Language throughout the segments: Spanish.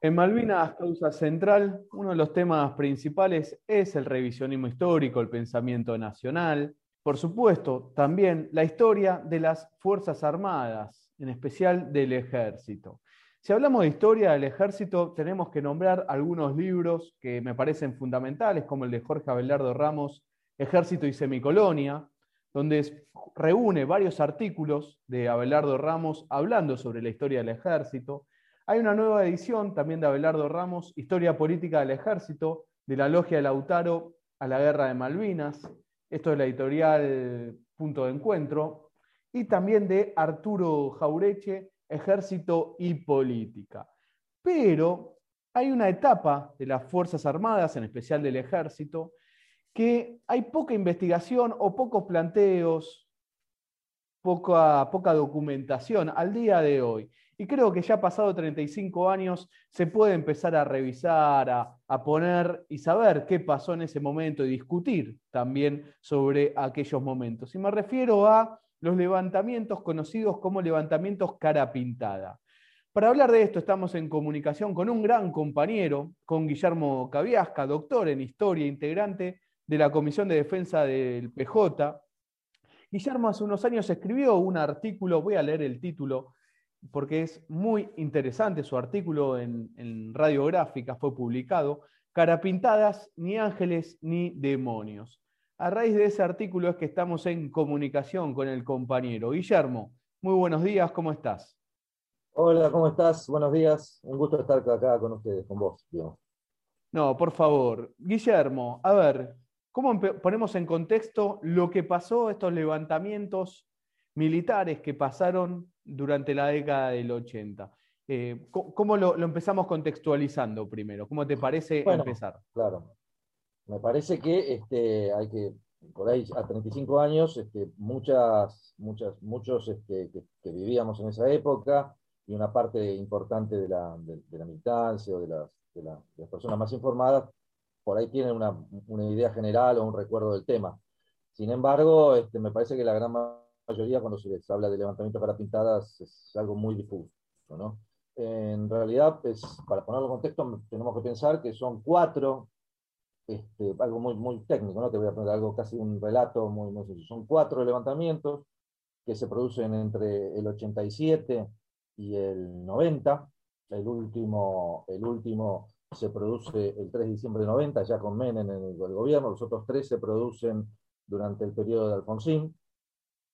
En Malvinas, causa central, uno de los temas principales es el revisionismo histórico, el pensamiento nacional. Por supuesto, también la historia de las Fuerzas Armadas, en especial del ejército. Si hablamos de historia del ejército, tenemos que nombrar algunos libros que me parecen fundamentales, como el de Jorge Abelardo Ramos, Ejército y Semicolonia, donde reúne varios artículos de Abelardo Ramos hablando sobre la historia del ejército. Hay una nueva edición también de Abelardo Ramos, Historia Política del Ejército, de la Logia de Lautaro a la Guerra de Malvinas. Esto es la editorial Punto de Encuentro. Y también de Arturo Jaureche, Ejército y Política. Pero hay una etapa de las Fuerzas Armadas, en especial del Ejército, que hay poca investigación o pocos planteos, poca, poca documentación al día de hoy. Y creo que ya pasado 35 años se puede empezar a revisar, a, poner y saber qué pasó en ese momento y discutir también sobre aquellos momentos. Y me refiero a los levantamientos conocidos como levantamientos cara pintada. Para hablar de esto estamos en comunicación con un gran compañero, con Guillermo Caviasca, doctor en historia, integrante de la Comisión de Defensa del PJ. Guillermo hace unos años escribió un artículo, voy a leer el título, porque es muy interesante su artículo en, Radiográfica, fue publicado, Carapintadas, ni ángeles ni demonios. A raíz de ese artículo es que estamos en comunicación con el compañero. Guillermo, muy buenos días, ¿cómo estás? Hola, ¿cómo estás? Buenos días, un gusto estar acá con ustedes, con vos. No, por favor. Guillermo, a ver, ¿cómo ponemos en contexto lo que pasó, estos levantamientos militares que pasaron durante la década del 80. Eh, ¿Cómo lo, empezamos contextualizando primero? ¿Cómo te parece empezar? Claro. Me parece que este, hay que, por ahí a 35 años, este, muchas, muchas, muchos este, que, vivíamos en esa época y una parte importante de la, de, la militancia o de las, de, las, personas más informadas, por ahí tienen una, una, idea general o un recuerdo del tema. Sin embargo, este, me parece que la gran mayoría cuando se les habla de levantamiento para pintadas es algo muy difuso. ¿no? En realidad, pues, para ponerlo en contexto, tenemos que pensar que son cuatro, este, algo muy, muy técnico, ¿no? te voy a poner algo casi un relato muy, sencillo. Son cuatro levantamientos que se producen entre el 87 y el 90. El último, el último se produce el 3 de diciembre de 90, ya con Menem en el, el gobierno. Los otros tres se producen durante el periodo de Alfonsín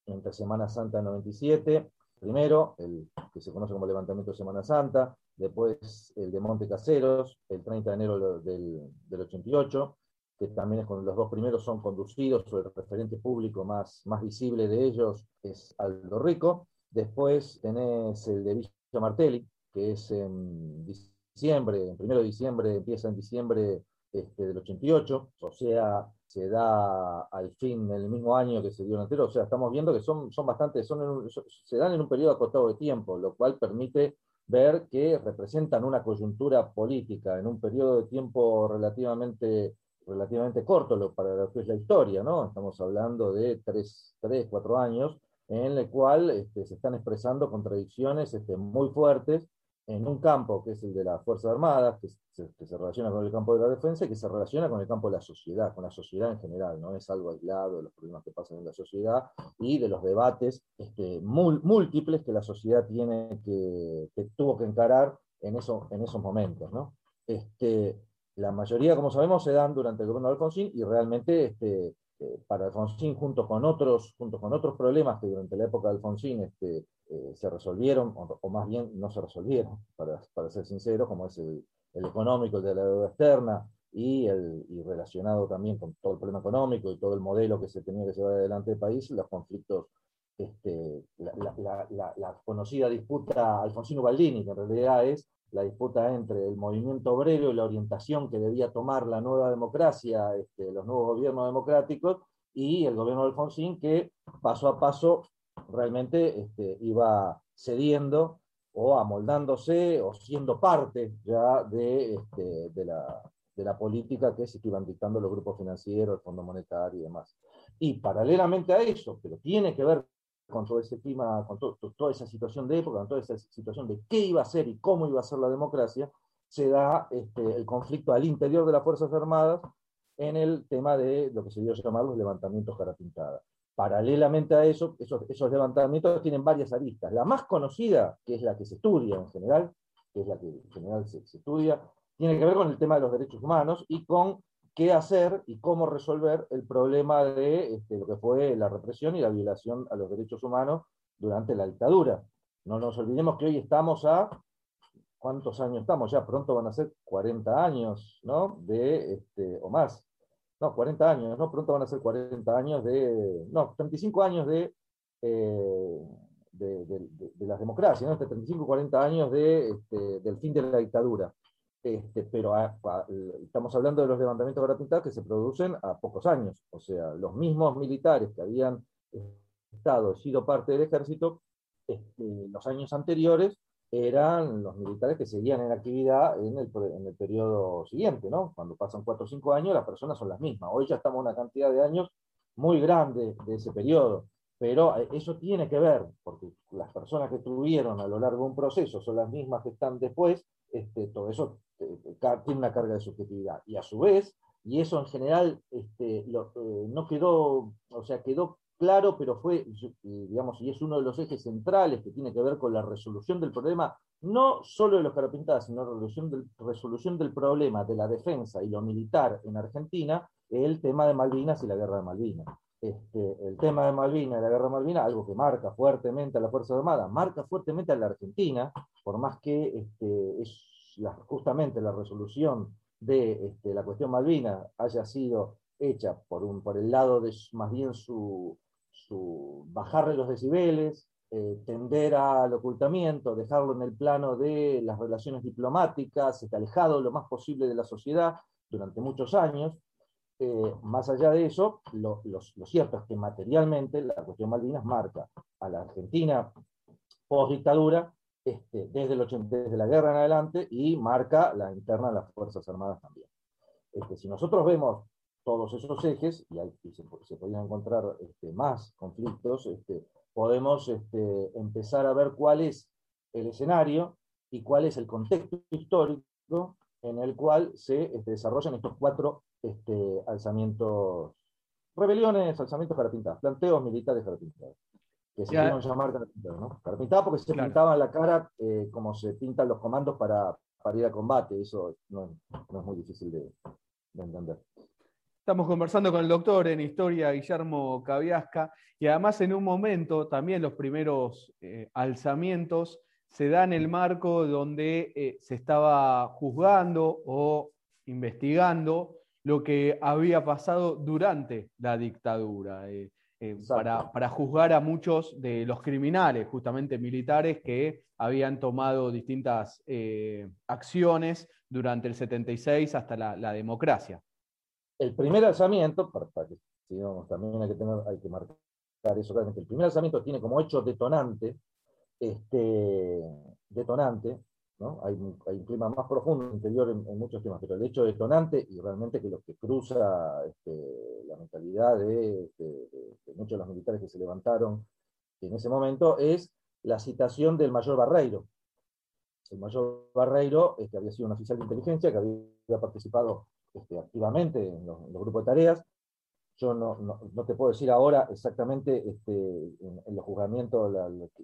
entre Semana Santa del 97, primero, el que se conoce como levantamiento de Semana Santa, después el de Monte Caseros, el 30 de enero del, 88, que también es con los dos primeros son conducidos, o el referente público más, más visible de ellos es Aldo Rico. Después tenés el de Villa Martelli, que es en diciembre, en primero de diciembre, empieza en diciembre este, del 88, o sea, se da al fin del mismo año que se dio el anterior, o sea, estamos viendo que son, son bastante, son se dan en un periodo acotado de tiempo, lo cual permite ver que representan una coyuntura política en un periodo de tiempo relativamente, relativamente corto para lo que es la historia, ¿no? Estamos hablando de tres, tres cuatro años, en el cual este, se están expresando contradicciones este, muy fuertes en un campo que es el de las Fuerzas Armadas, que se, relaciona con el campo de la defensa y que se relaciona con el campo de la sociedad, con la sociedad en general, no es algo aislado de los problemas que pasan en la sociedad y de los debates este, múltiples que la sociedad tiene que, tuvo que encarar en, eso, en esos momentos. ¿no? Este, la mayoría, como sabemos, se dan durante el gobierno de Alfonsín y realmente este, para Alfonsín, junto con, otros, junto con otros problemas que durante la época de Alfonsín este, eh, se resolvieron, o, más bien no se resolvieron, para, para ser sincero, como es el, económico, el de la deuda externa, y, el, y relacionado también con todo el problema económico y todo el modelo que se tenía que llevar adelante el país, los conflictos, este, la, la, conocida disputa Alfonsino-Baldini, que en realidad es la disputa entre el movimiento obrero y la orientación que debía tomar la nueva democracia, este, los nuevos gobiernos democráticos, y el gobierno de Alfonsín, que paso a paso realmente este, iba cediendo o amoldándose o siendo parte ya de, este, de, la, de, la, política que se iban dictando los grupos financieros, el Fondo Monetario y demás. Y paralelamente a eso, pero tiene que ver con todo ese clima, con toda esa situación de época, con toda esa situación de qué iba a ser y cómo iba a ser la democracia, se da este, el conflicto al interior de las Fuerzas Armadas en el tema de lo que se dio llamar los levantamientos cara pintada. Paralelamente a eso, esos, esos, levantamientos tienen varias aristas. La más conocida, que es la que se estudia en general, que es la que en general se, estudia, tiene que ver con el tema de los derechos humanos y con qué hacer y cómo resolver el problema de este, lo que fue la represión y la violación a los derechos humanos durante la dictadura. No nos olvidemos que hoy estamos a, ¿cuántos años estamos? Ya pronto van a ser 40 años, ¿no? De, este, o más. No, 40 años, ¿no? Pronto van a ser 40 años de, no, 35 años de, eh, de, de, las democracias, ¿no? 35, 40 años de, este, del fin de la dictadura. Este, pero estamos hablando de los levantamientos gratuitos que se producen a pocos años. O sea, los mismos militares que habían estado, sido parte del ejército, este, los años anteriores eran los militares que seguían en actividad en el, en el periodo siguiente, ¿no? Cuando pasan cuatro o cinco años, las personas son las mismas. Hoy ya estamos en una cantidad de años muy grande de ese periodo, pero eh, eso tiene que ver, porque las personas que tuvieron a lo largo de un proceso son las mismas que están después, este, todo eso eh, tiene una carga de subjetividad. Y a su vez, y eso en general este, eh, no quedó, o sea, quedó claro, pero fue, digamos, y es uno de los ejes centrales que tiene que ver con la resolución del problema, no solo de los carapintadas, sino la resolución del, resolución del problema de la defensa y lo militar en Argentina, el tema de Malvinas y la guerra de Malvinas. Este, el tema de Malvinas la guerra de Malvinas, algo que marca fuertemente a la Fuerza Armada, marca fuertemente a la Argentina, por más que este, es justamente la resolución de este, la cuestión Malvinas haya sido hecha por, un, por el lado de más bien su, su bajarle los decibeles, eh, tender al ocultamiento, dejarlo en el plano de las relaciones diplomáticas, alejado lo más posible de la sociedad durante muchos años. Eh, más allá de eso, lo, cierto es que materialmente la cuestión Malvinas marca a la Argentina post dictadura este, desde, el desde la guerra en adelante y marca la interna de las Fuerzas Armadas también. Este, si nosotros vemos todos esos ejes, y, se, podrían encontrar este, más conflictos, podemos empezar a ver cuál es el escenario y cuál es el contexto histórico en el cual se desarrollan estos cuatro alzamientos, rebeliones, alzamientos carapintados, planteos militares carapintados que se quieren llamar carapintados, ¿no? Porque se pintaban la cara eh, como se pintan los comandos para, para ir a combate, eso no, no es muy difícil de, de entender. Estamos conversando con el doctor en historia Guillermo Caviasca y además en un momento también los primeros eh, alzamientos se dan en el marco donde eh, se estaba juzgando o investigando lo que había pasado durante la dictadura, eh, para, para, juzgar a muchos de los criminales, justamente militares, que habían tomado distintas acciones durante el 76 hasta la democracia. El primer alzamiento, para, que también hay que, tener, hay que marcar eso claramente, el primer alzamiento tiene como hecho detonante, este, detonante, hay, un clima más profundo, interior en, muchos temas, pero el hecho detonante, y realmente que lo que cruza este, la mentalidad de, muchos de los militares que se levantaron en ese momento, es la citación del mayor Barreiro. El mayor Barreiro este, había sido un oficial de inteligencia que había participado este, activamente en los, grupos de tareas. Yo no, te puedo decir ahora exactamente este, en, los juzgamientos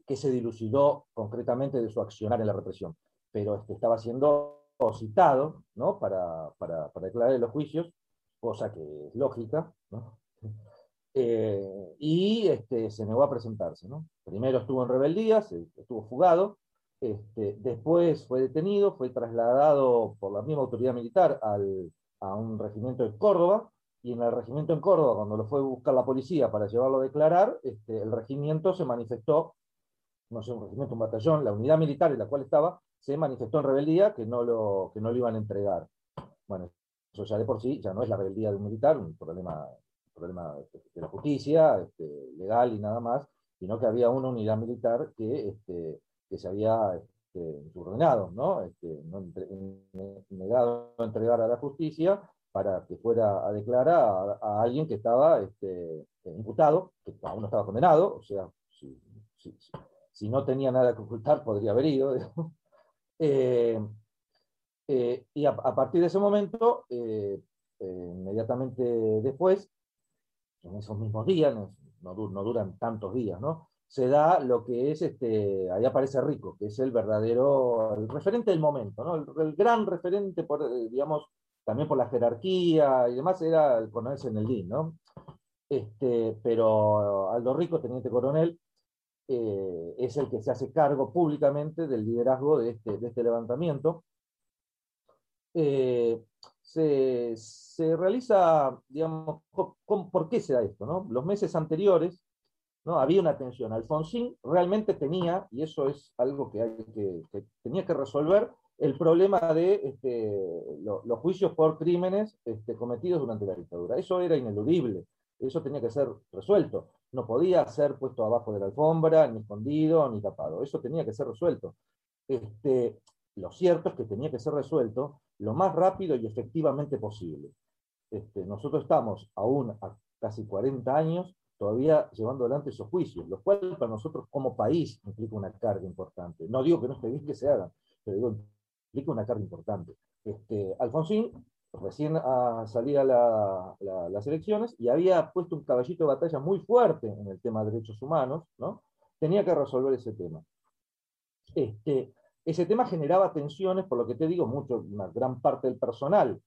qué se dilucidó concretamente de su accionar en la represión, pero este, estaba siendo citado ¿no? para, para, para declarar los juicios, cosa que es lógica, ¿no? Eh, y este, se negó a presentarse. ¿no? Primero estuvo en rebeldía, estuvo fugado, este, después fue detenido, fue trasladado por la misma autoridad militar al, a un regimiento de Córdoba, y en el regimiento en Córdoba, cuando lo fue a buscar la policía para llevarlo a declarar, este, el regimiento se manifestó, no sé, un regimiento, un batallón, la unidad militar en la cual estaba, se manifestó en rebeldía que no lo, que no lo iban a entregar. Bueno, eso ya de por sí ya no es la rebeldía de un militar, un problema, problema de la justicia, este, legal y nada más, sino que había una unidad militar que, este, que se había este, subordinados, ¿no? Este, negado a entregar a la justicia para que fuera a declarar a, alguien que estaba este, imputado, que aún no estaba condenado, o sea, si, no tenía nada que ocultar podría haber ido. Eh, Eh, y a, partir de ese momento, eh, inmediatamente después, en esos mismos días, no, duran tantos días, ¿no? se da lo que es, este, ahí aparece Rico, que es el verdadero, referente del momento, ¿no? el, gran referente, digamos, también por la jerarquía y demás, era el coronel Senelín, ¿no? Este, pero Aldo Rico, teniente coronel, eh, es el que se hace cargo públicamente del liderazgo de este, de este levantamiento. Eh, se, se, realiza, digamos, ¿por qué se da esto? No? Los meses anteriores ¿no? había una tensión. Alfonsín realmente tenía, y eso es algo que, hay que tenía que resolver, el problema de este, los juicios por crímenes este, cometidos durante la dictadura. Eso era ineludible, eso tenía que ser resuelto. No podía ser puesto abajo de la alfombra, ni escondido, ni tapado. Eso tenía que ser resuelto. Este, lo cierto es que tenía que ser resuelto lo más rápido y efectivamente posible. Este, nosotros estamos aún a casi 40 años todavía llevando adelante esos juicios, lo cual para nosotros como país implica una carga importante. No digo que no esté bien que se hagan, pero digo, implica una carga importante. Este, Alfonsín recién ah, salía las elecciones y había puesto un caballito de batalla muy fuerte en el tema de derechos humanos, ¿no? Tenía que resolver ese tema. Este, ese tema generaba tensiones, por lo que te digo, mucho, una gran parte del personal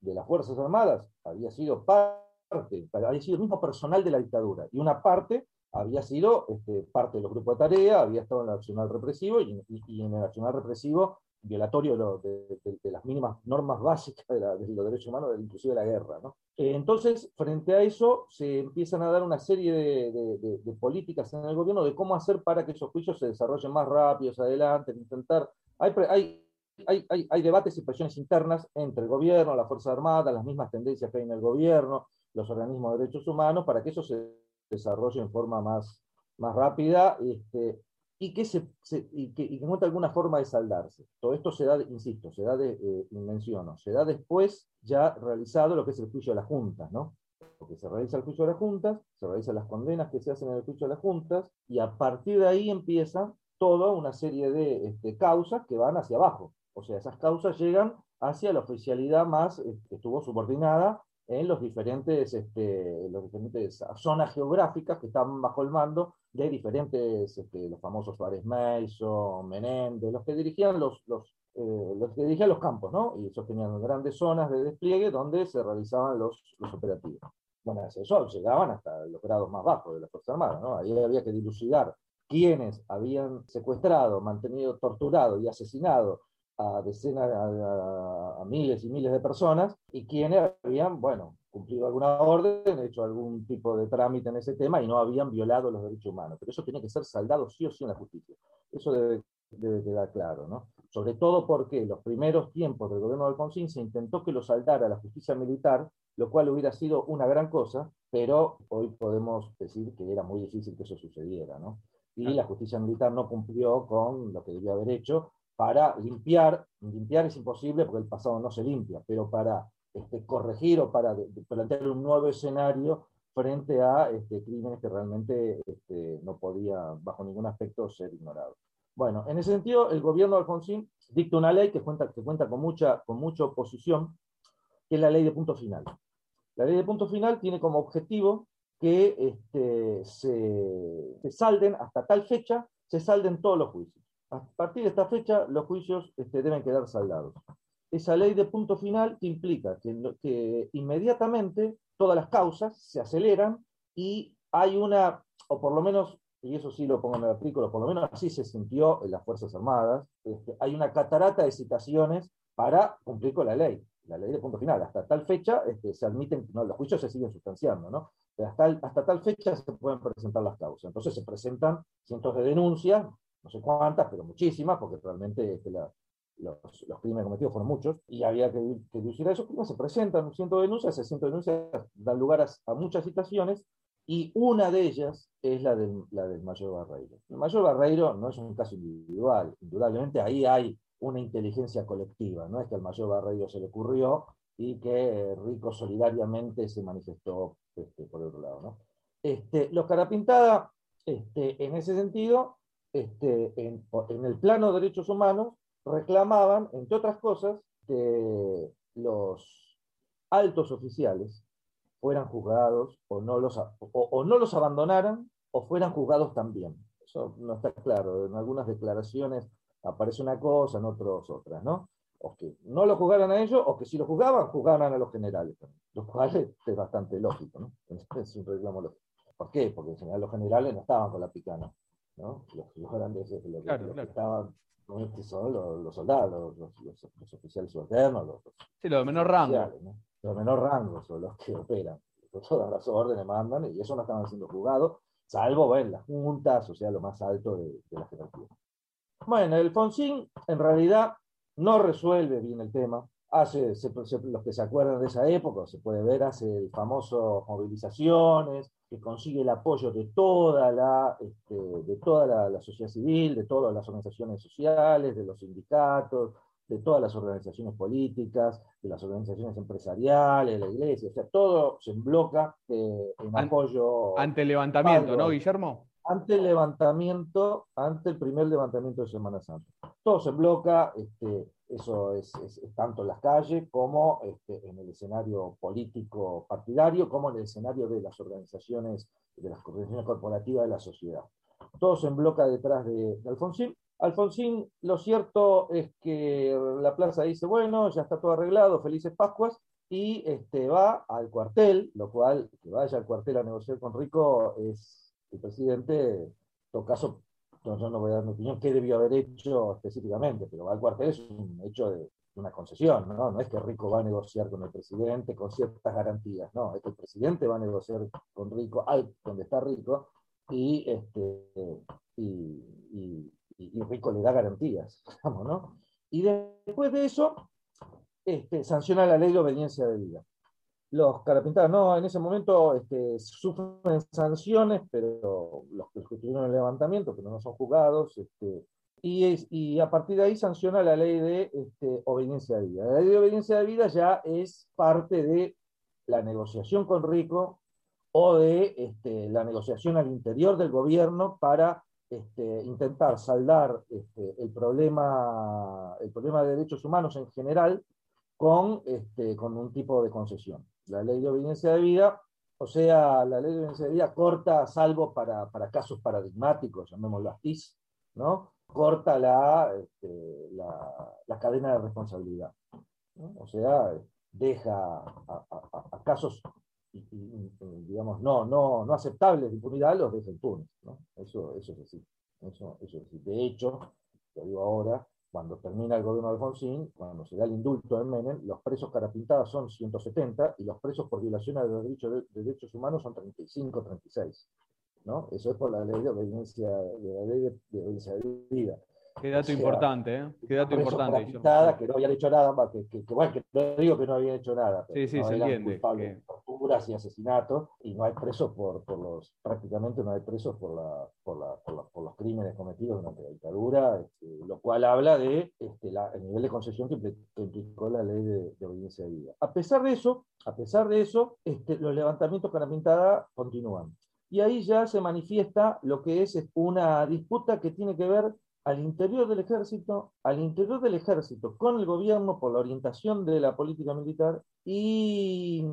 de las Fuerzas Armadas había sido parte, había sido el mismo personal de la dictadura, y una parte había sido este, parte de los grupos de tarea, había estado en el accional represivo, y, y en el accional represivo violatorio de, las mínimas normas básicas de, los derechos humanos, inclusive de la guerra. Eh, entonces, frente a eso, se empiezan a dar una serie de, políticas en el gobierno de cómo hacer para que esos juicios se desarrollen más rápidos adelante, intentar... Hay, hay, hay, hay, debates y presiones internas entre el gobierno, la Fuerza Armada, las mismas tendencias que hay en el gobierno, los organismos de derechos humanos, para que eso se desarrolle en forma más, más rápida. Este, y que, se, y que, encuentra alguna forma de saldarse. Todo esto se da, insisto, se da de, eh, menciono, se da después ya realizado lo que es el juicio de las juntas, ¿no? Porque se realiza el juicio de las juntas, se realizan las condenas que se hacen en el juicio de las juntas, y a partir de ahí empieza toda una serie de este, causas que van hacia abajo. O sea, esas causas llegan hacia la oficialidad más este, que estuvo subordinada en los diferentes, este, los diferentes zonas geográficas que están bajo el mando de diferentes, este, los famosos Suárez Mason, Menéndez, los que dirigían los, los, eh, los que dirigían los campos, ¿no? Y esos tenían grandes zonas de despliegue donde se realizaban los, los operativos. Bueno, eso llegaban hasta los grados más bajos de la Fuerza Armada, ¿no? Ahí había que dilucidar quiénes habían secuestrado, mantenido, torturado y asesinado a decenas, a, miles y miles de personas, y quienes habían, bueno, cumplido alguna orden, hecho algún tipo de trámite en ese tema y no habían violado los derechos humanos. Pero eso tiene que ser saldado sí o sí en la justicia. Eso debe, debe quedar claro, ¿no? Sobre todo porque los primeros tiempos del gobierno de Alfonsín se intentó que lo saldara la justicia militar, lo cual hubiera sido una gran cosa, pero hoy podemos decir que era muy difícil que eso sucediera, ¿no? Y la justicia militar no cumplió con lo que debía haber hecho, para limpiar, limpiar es imposible porque el pasado no se limpia, pero para este, corregir o para plantear un nuevo escenario frente a este, crímenes que realmente este, no podía bajo ningún aspecto ser ignorado. Bueno, en ese sentido, el gobierno de Alfonsín dicta una ley que cuenta, que cuenta con, mucha, con mucha oposición, que es la ley de punto final. La ley de punto final tiene como objetivo que este, se, se salden hasta tal fecha, se salden todos los juicios. A partir de esta fecha, los juicios este, deben quedar saldados. Esa ley de punto final implica que, inmediatamente todas las causas se aceleran y hay una, o por lo menos, y eso sí lo pongo en el artículo, por lo menos así se sintió en las Fuerzas Armadas, este, hay una catarata de citaciones para cumplir con la ley, la ley de punto final. Hasta tal fecha este, se admiten, no, los juicios se siguen sustanciando, ¿no? hasta, hasta tal fecha se pueden presentar las causas. Entonces se presentan cientos de denuncias no sé cuántas, pero muchísimas, porque realmente los, los, crímenes cometidos fueron muchos, y había que, que a esos crímenes, se presentan cientos de denuncias, esas cientos de denuncias dan lugar a, muchas citaciones, y una de ellas es la del, la del Mayor Barreiro. El Mayor Barreiro no es un caso individual, indudablemente ahí hay una inteligencia colectiva, no es que al Mayor Barreiro se le ocurrió y que Rico solidariamente se manifestó este, por otro lado. ¿no? Este, los Carapintada, este, en ese sentido, este, en, el plano de derechos humanos reclamaban, entre otras cosas, este, los altos oficiales fueran juzgados o no los, o no los abandonaran o fueran juzgados también. Eso no está claro. En algunas declaraciones aparece una cosa, en otros otras, ¿no? O que no lo juzgaran a ellos, o que si lo juzgaban, juzgaran a los generales Lo cual es bastante lógico, ¿no? Es un reclamo lógico. ¿Por qué? Porque en general los generales no estaban con la picana, ¿no? Los, grandes, los, que estaban son los, soldados, los, oficiales subalternos, los, sí, los de menor rango. Los de menor rango son los que operan. Todas las órdenes mandan y eso no estaban siendo juzgados salvo en las juntas, o sea, lo más alto de, la jerarquía. Bueno, el Fonsín en realidad no resuelve bien el tema. Hace, los que se acuerdan de esa época, se puede ver, hace el famoso movilizaciones, que consigue el apoyo de toda la, este, de toda la, sociedad civil, de todas las organizaciones sociales, de los sindicatos, de todas las organizaciones políticas, de las organizaciones empresariales, de la iglesia, o sea, todo se embloca eh, en apoyo. Ante el levantamiento, ¿no, Guillermo? Ante el levantamiento, ante el primer levantamiento de Semana Santa. Todo se embloca, este, eso es, tanto en las calles como este, en el escenario político partidario, como en el escenario de las organizaciones, de las organizaciones corporativas de la sociedad. Todo se embloca detrás de Alfonsín, Alfonsín, lo cierto es que la plaza dice, bueno, ya está todo arreglado, felices Pascuas, y este, va al cuartel, lo cual, que vaya al cuartel a negociar con Rico es el presidente, en caso, yo no voy a dar mi opinión qué debió haber hecho específicamente, pero va al cuartel es un hecho de una concesión, ¿no? No es que Rico va a negociar con el presidente con ciertas garantías, no, es que el presidente va a negociar con Rico, al donde está Rico, y, este, y y, Rico le da garantías, digamos, ¿no? Y después de eso, este, sanciona la ley de obediencia de vida. Los carapintados, no, en ese momento este, sufren sanciones, pero los que tuvieron el levantamiento, pero no son juzgados, este, y, a partir de ahí sanciona la ley de este, obediencia de vida. La ley de obediencia de vida ya es parte de la negociación con Rico o de la negociación al interior del gobierno para intentar saldar el, problema, el problema de derechos humanos en general con un tipo de concesión. La ley de obediencia de vida, o sea, la ley de obediencia de vida corta, salvo para, casos paradigmáticos, llamémoslo así, ¿no? corta la, la, cadena de responsabilidad. O sea, deja a casos digamos, no, no, no aceptables de impunidad, los deja impunes. ¿no? Eso, eso es así. Eso, eso es. De hecho, lo digo ahora, cuando termina el gobierno de Alfonsín, cuando se da el indulto en Menem, los presos carapintados son 170 y los presos por violación de los derechos, de, derechos humanos son 35, 36. ¿no? Eso es por la ley de obediencia de, la ley de, obediencia de vida. Qué dato importante, ¿eh? Qué dato importante. que no habían hecho nada, que, que, bueno, que no digo que no habían hecho nada, pero sí, sí, se entiende. Que... torturas y asesinatos, y no hay presos por, por los, prácticamente no hay presos por, la, por, la, por, los crímenes cometidos durante la dictadura, este, lo cual habla de este, la, el nivel de concesión que, implicó la ley de, de, obediencia de vida. A pesar de eso, a pesar de eso, este, los levantamientos con la pintada continúan. Y ahí ya se manifiesta lo que es una disputa que tiene que ver al interior del ejército, al interior del ejército con el gobierno por la orientación de la política militar y,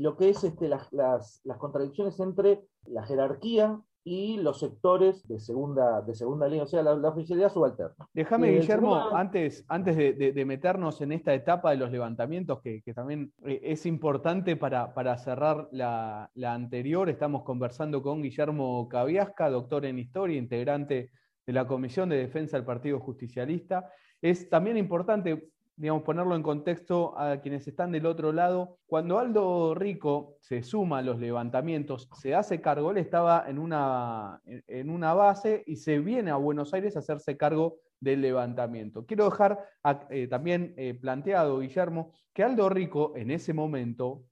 lo que es este, las, las, contradicciones entre la jerarquía y los sectores de segunda, de segunda línea, o sea, la, oficialidad subalterna. Déjame, Guillermo, antes, antes de, meternos en esta etapa de los levantamientos, que, también eh, es importante para, para cerrar la, la, anterior, estamos conversando con Guillermo Caviasca, doctor en historia, integrante de la Comisión de Defensa del Partido Justicialista. Es también importante, digamos, ponerlo en contexto a quienes están del otro lado. Cuando Aldo Rico se suma a los levantamientos, se hace cargo, él estaba en una, en una base y se viene a Buenos Aires a hacerse cargo del levantamiento. Quiero dejar eh, también eh, planteado, Guillermo, que Aldo Rico en ese momento,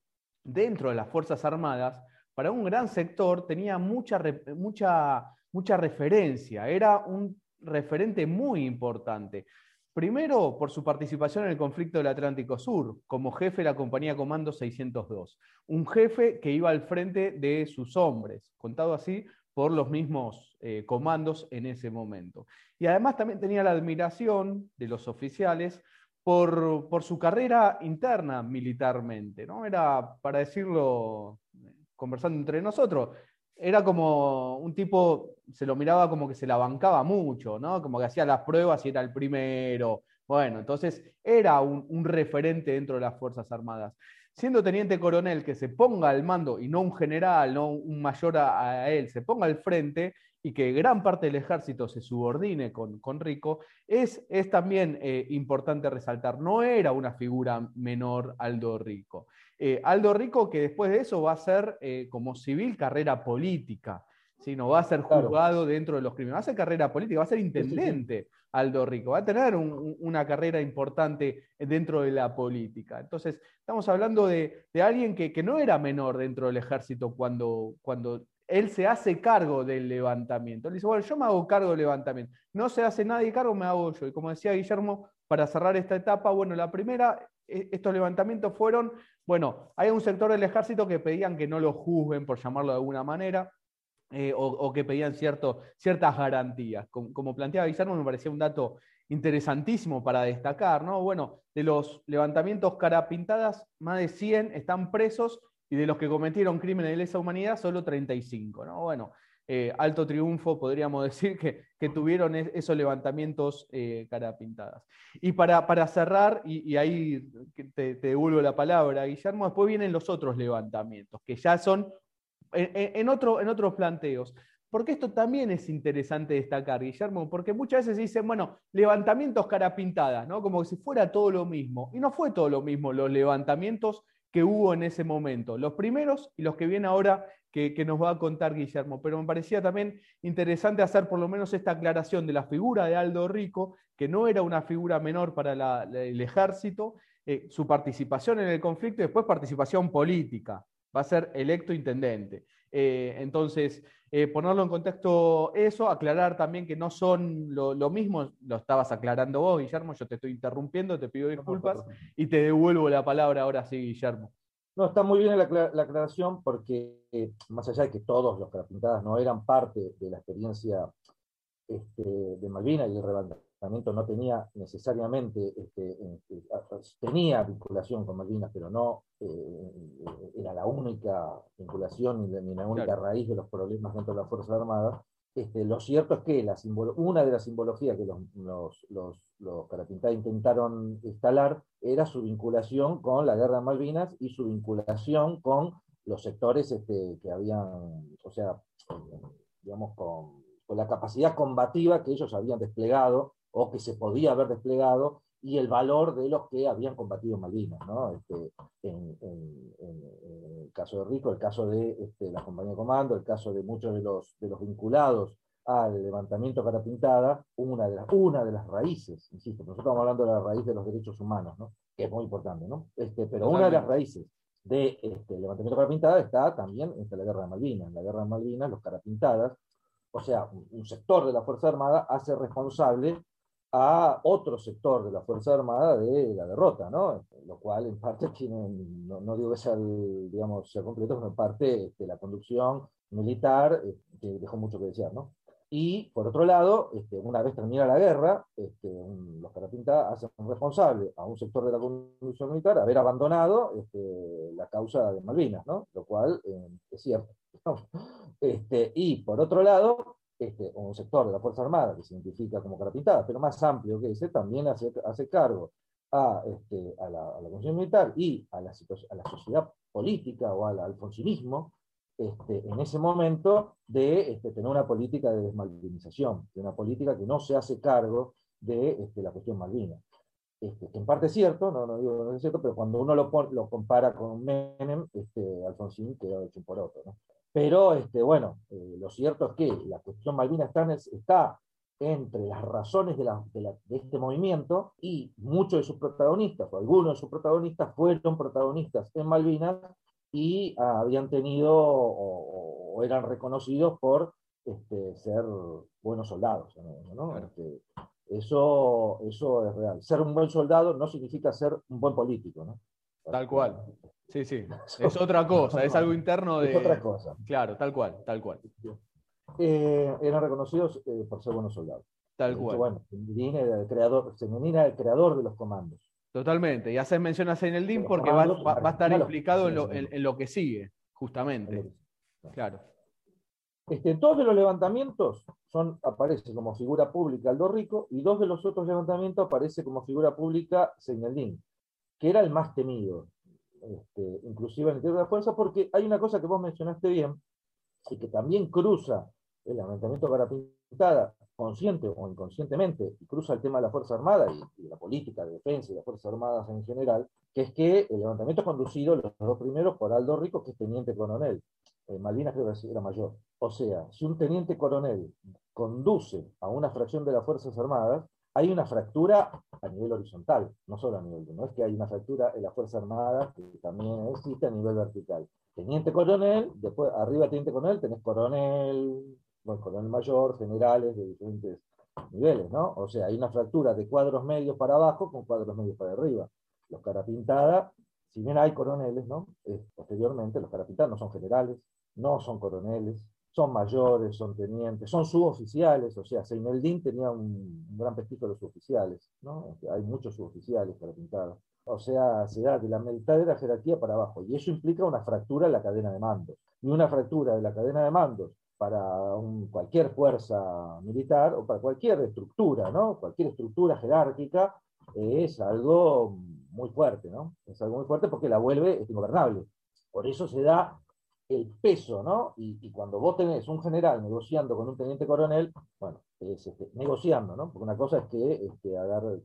dentro de las Fuerzas Armadas, para un gran sector tenía mucha, mucha mucha referencia, era un referente muy importante. Primero, por su participación en el conflicto del Atlántico Sur, como jefe de la compañía Comando 602. Un jefe que iba al frente de sus hombres, contado así por los mismos eh, comandos en ese momento. Y además también tenía la admiración de los oficiales por, por, su carrera interna militarmente, ¿no? Era, para decirlo, conversando entre nosotros, era como un tipo, se lo miraba como que se la bancaba mucho, ¿no? Como que hacía las pruebas y era el primero. Bueno, entonces era un, referente dentro de las Fuerzas Armadas. Siendo teniente coronel, que se ponga al mando, y no un general, no un mayor a, él, se ponga al frente y que gran parte del ejército se subordine con, con Rico, es, es también eh, importante resaltar. No era una figura menor Aldo Rico. Eh, Aldo Rico, que después de eso va a ser eh, como civil carrera política, no va a ser juzgado dentro de los crímenes, va a ser carrera política, va a ser intendente Aldo Rico, va a tener una carrera importante dentro de la política. Entonces, estamos hablando de, alguien que, no era menor dentro del ejército cuando, cuando él se hace cargo del levantamiento. Él dice, bueno, yo me hago cargo del levantamiento. No se hace nadie cargo, me hago yo. Y como decía Guillermo, para cerrar esta etapa, bueno, la primera, e, estos levantamientos fueron bueno, hay un sector del ejército que pedían que no lo juzguen, por llamarlo de alguna manera, eh, o, que pedían ciertas garantías. Como, planteaba Guillermo, me parecía un dato interesantísimo para destacar, ¿no? Bueno, de los levantamientos cara pintadas, más de 100 están presos y de los que cometieron crímenes de lesa humanidad, solo 35, ¿no? Bueno, eh, alto triunfo, podríamos decir, que, tuvieron esos levantamientos eh, cara pintadas. Y para, para cerrar, y, ahí te, devuelvo la palabra, Guillermo, después vienen los otros levantamientos, que ya son en, otro, en otros planteos. Porque esto también es interesante destacar, Guillermo, porque muchas veces dicen, bueno, levantamientos cara pintadas, ¿no? Como si fuera todo lo mismo. Y no fue todo lo mismo los levantamientos que hubo en ese momento. Los primeros y los que vienen ahora que, nos va a contar Guillermo. Pero me parecía también interesante hacer por lo menos esta aclaración de la figura de Aldo Rico, que no era una figura menor para el ejército, eh, su participación en el conflicto y después participación política. Va a ser electo intendente. Eh, entonces, eh, ponerlo en contexto eso, aclarar también que no son lo, mismo, lo estabas aclarando vos, Guillermo, yo te estoy interrumpiendo, te pido disculpas y te devuelvo la palabra ahora sí, Guillermo. No, está muy bien la, aclaración porque, eh, más allá de que todos los carapintadas no eran parte de la experiencia este, de Malvinas y el levantamiento no tenía necesariamente, este, este, tenía vinculación con Malvinas, pero no eh, era la única vinculación ni, la única raíz de los problemas dentro de las Fuerzas Armadas, este, lo cierto es que la una de las simbologías que los, los, los, carapintadas intentaron instalar era su vinculación con la guerra de Malvinas y su vinculación con los sectores este, que habían, o sea, digamos, con, con la capacidad combativa que ellos habían desplegado o que se podía haber desplegado y el valor de los que habían combatido Malvinas. ¿no? Este, en, el caso de Rico, el caso de este, la compañía de comando, el caso de muchos de los, de los vinculados al levantamiento cara pintada, una de, las, una de las raíces, insisto, nosotros estamos hablando de la raíz de los derechos humanos, ¿no? que es muy importante, ¿no? Este, pero una de las raíces del de, este, levantamiento cara pintada está también en la guerra de Malvinas. En la guerra de Malvinas, los cara pintadas, o sea, un sector de la Fuerza Armada hace responsable a otro sector de la Fuerza Armada de la derrota, ¿no? Lo cual en parte tiene, no, digo que sea, digamos, sea completo, pero en parte este, la conducción militar que dejó mucho que desear, ¿no? Y por otro lado, este, una vez termina la guerra, este, los Carapinta hacen responsable a un sector de la conducción militar haber abandonado este, la causa de Malvinas, ¿no? Lo cual eh, es cierto. Este, y por otro lado, este, un sector de la Fuerza Armada que se identifica como cara pero más amplio que ese, también hace, hace cargo a, este, la, a la Militar y a la, a la sociedad política o al alfonsinismo, este, en ese momento de este, tener una política de desmalvinización, de una política que no se hace cargo de este, la cuestión Malvinas. Este, que en parte es cierto, no, no digo no es cierto, pero cuando uno lo, compara con Menem, Alfonsín queda hecho por otro. ¿no? Pero este, bueno, eh, lo cierto es que la cuestión Malvinas está, está entre las razones de, este movimiento y muchos de sus protagonistas, o algunos de sus protagonistas, fueron protagonistas en Malvinas y habían tenido o, eran reconocidos por este, ser buenos soldados. Este, eso, eso es real. Ser un buen soldado no significa ser un buen político. ¿no? Tal cual. Sí, sí. Es otra cosa, es algo interno de. Es otra cosa. Claro, tal cual, tal cual. Eh, eran reconocidos eh, por ser buenos soldados. Tal cual. Bueno, era el creador, era el creador de los comandos. Totalmente. Y haces mención a Zaineldin porque va, a estar implicado en lo, que sigue, justamente. Claro. Este, dos de los levantamientos son, aparece como figura pública Aldo Rico y dos de los otros levantamientos aparece como figura pública Zaineldin, que era el más temido, este, inclusive en el interior de la fuerza, porque hay una cosa que vos mencionaste bien y que también cruza el levantamiento para Pintada consciente o inconscientemente, y cruza el tema de la Fuerza Armada y, la política de defensa y las Fuerzas Armadas en general, que es que el levantamiento es conducido, los dos primeros, por Aldo Rico, que es teniente coronel. Eh, Malvinas creo que era mayor. O sea, si un teniente coronel conduce a una fracción de las Fuerzas Armadas, hay una fractura a nivel horizontal, no solo a nivel no es que hay una fractura en la Fuerza Armada que también existe a nivel vertical. Teniente coronel, después arriba teniente coronel, tenés coronel, bueno, coronel mayor, generales de diferentes niveles, ¿no? O sea, hay una fractura de cuadros medios para abajo con cuadros medios para arriba. Los carapintadas, si bien hay coroneles, ¿no? posteriormente, los carapintadas no son generales, no son coroneles, son mayores, son tenientes, son suboficiales, o sea, Seineldín tenía un, gran prestigio de los suboficiales, ¿no? Hay muchos suboficiales carapintados. O sea, se da de la mitad de la jerarquía para abajo, y eso implica una fractura en la cadena de mandos. Y una fractura de la cadena de mandos para cualquier fuerza militar o para cualquier estructura, ¿no? Cualquier estructura jerárquica es algo muy fuerte, ¿no? Es algo muy fuerte porque la vuelve ingobernable. Por eso se da el peso, ¿no? Y, cuando vos tenés un general negociando con un teniente coronel, bueno, es este, negociando, ¿no? Porque una cosa es que este, agarre,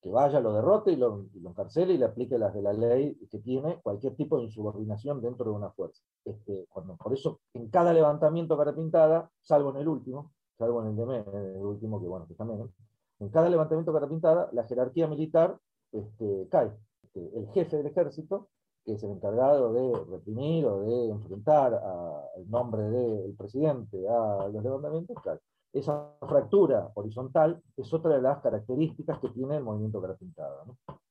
que vaya, lo derrote y lo, encarcele y le aplique las de la ley que tiene cualquier tipo de insubordinación dentro de una fuerza. Este, por eso, en cada levantamiento cara pintada, salvo en el último, salvo en el de el último que bueno, que también, en cada levantamiento cara pintada, la jerarquía militar este, cae. Este, el jefe del ejército, que es el encargado de reprimir o de enfrentar al nombre del presidente a los levantamientos. Esa fractura horizontal es otra de las características que tiene el movimiento cara pintada.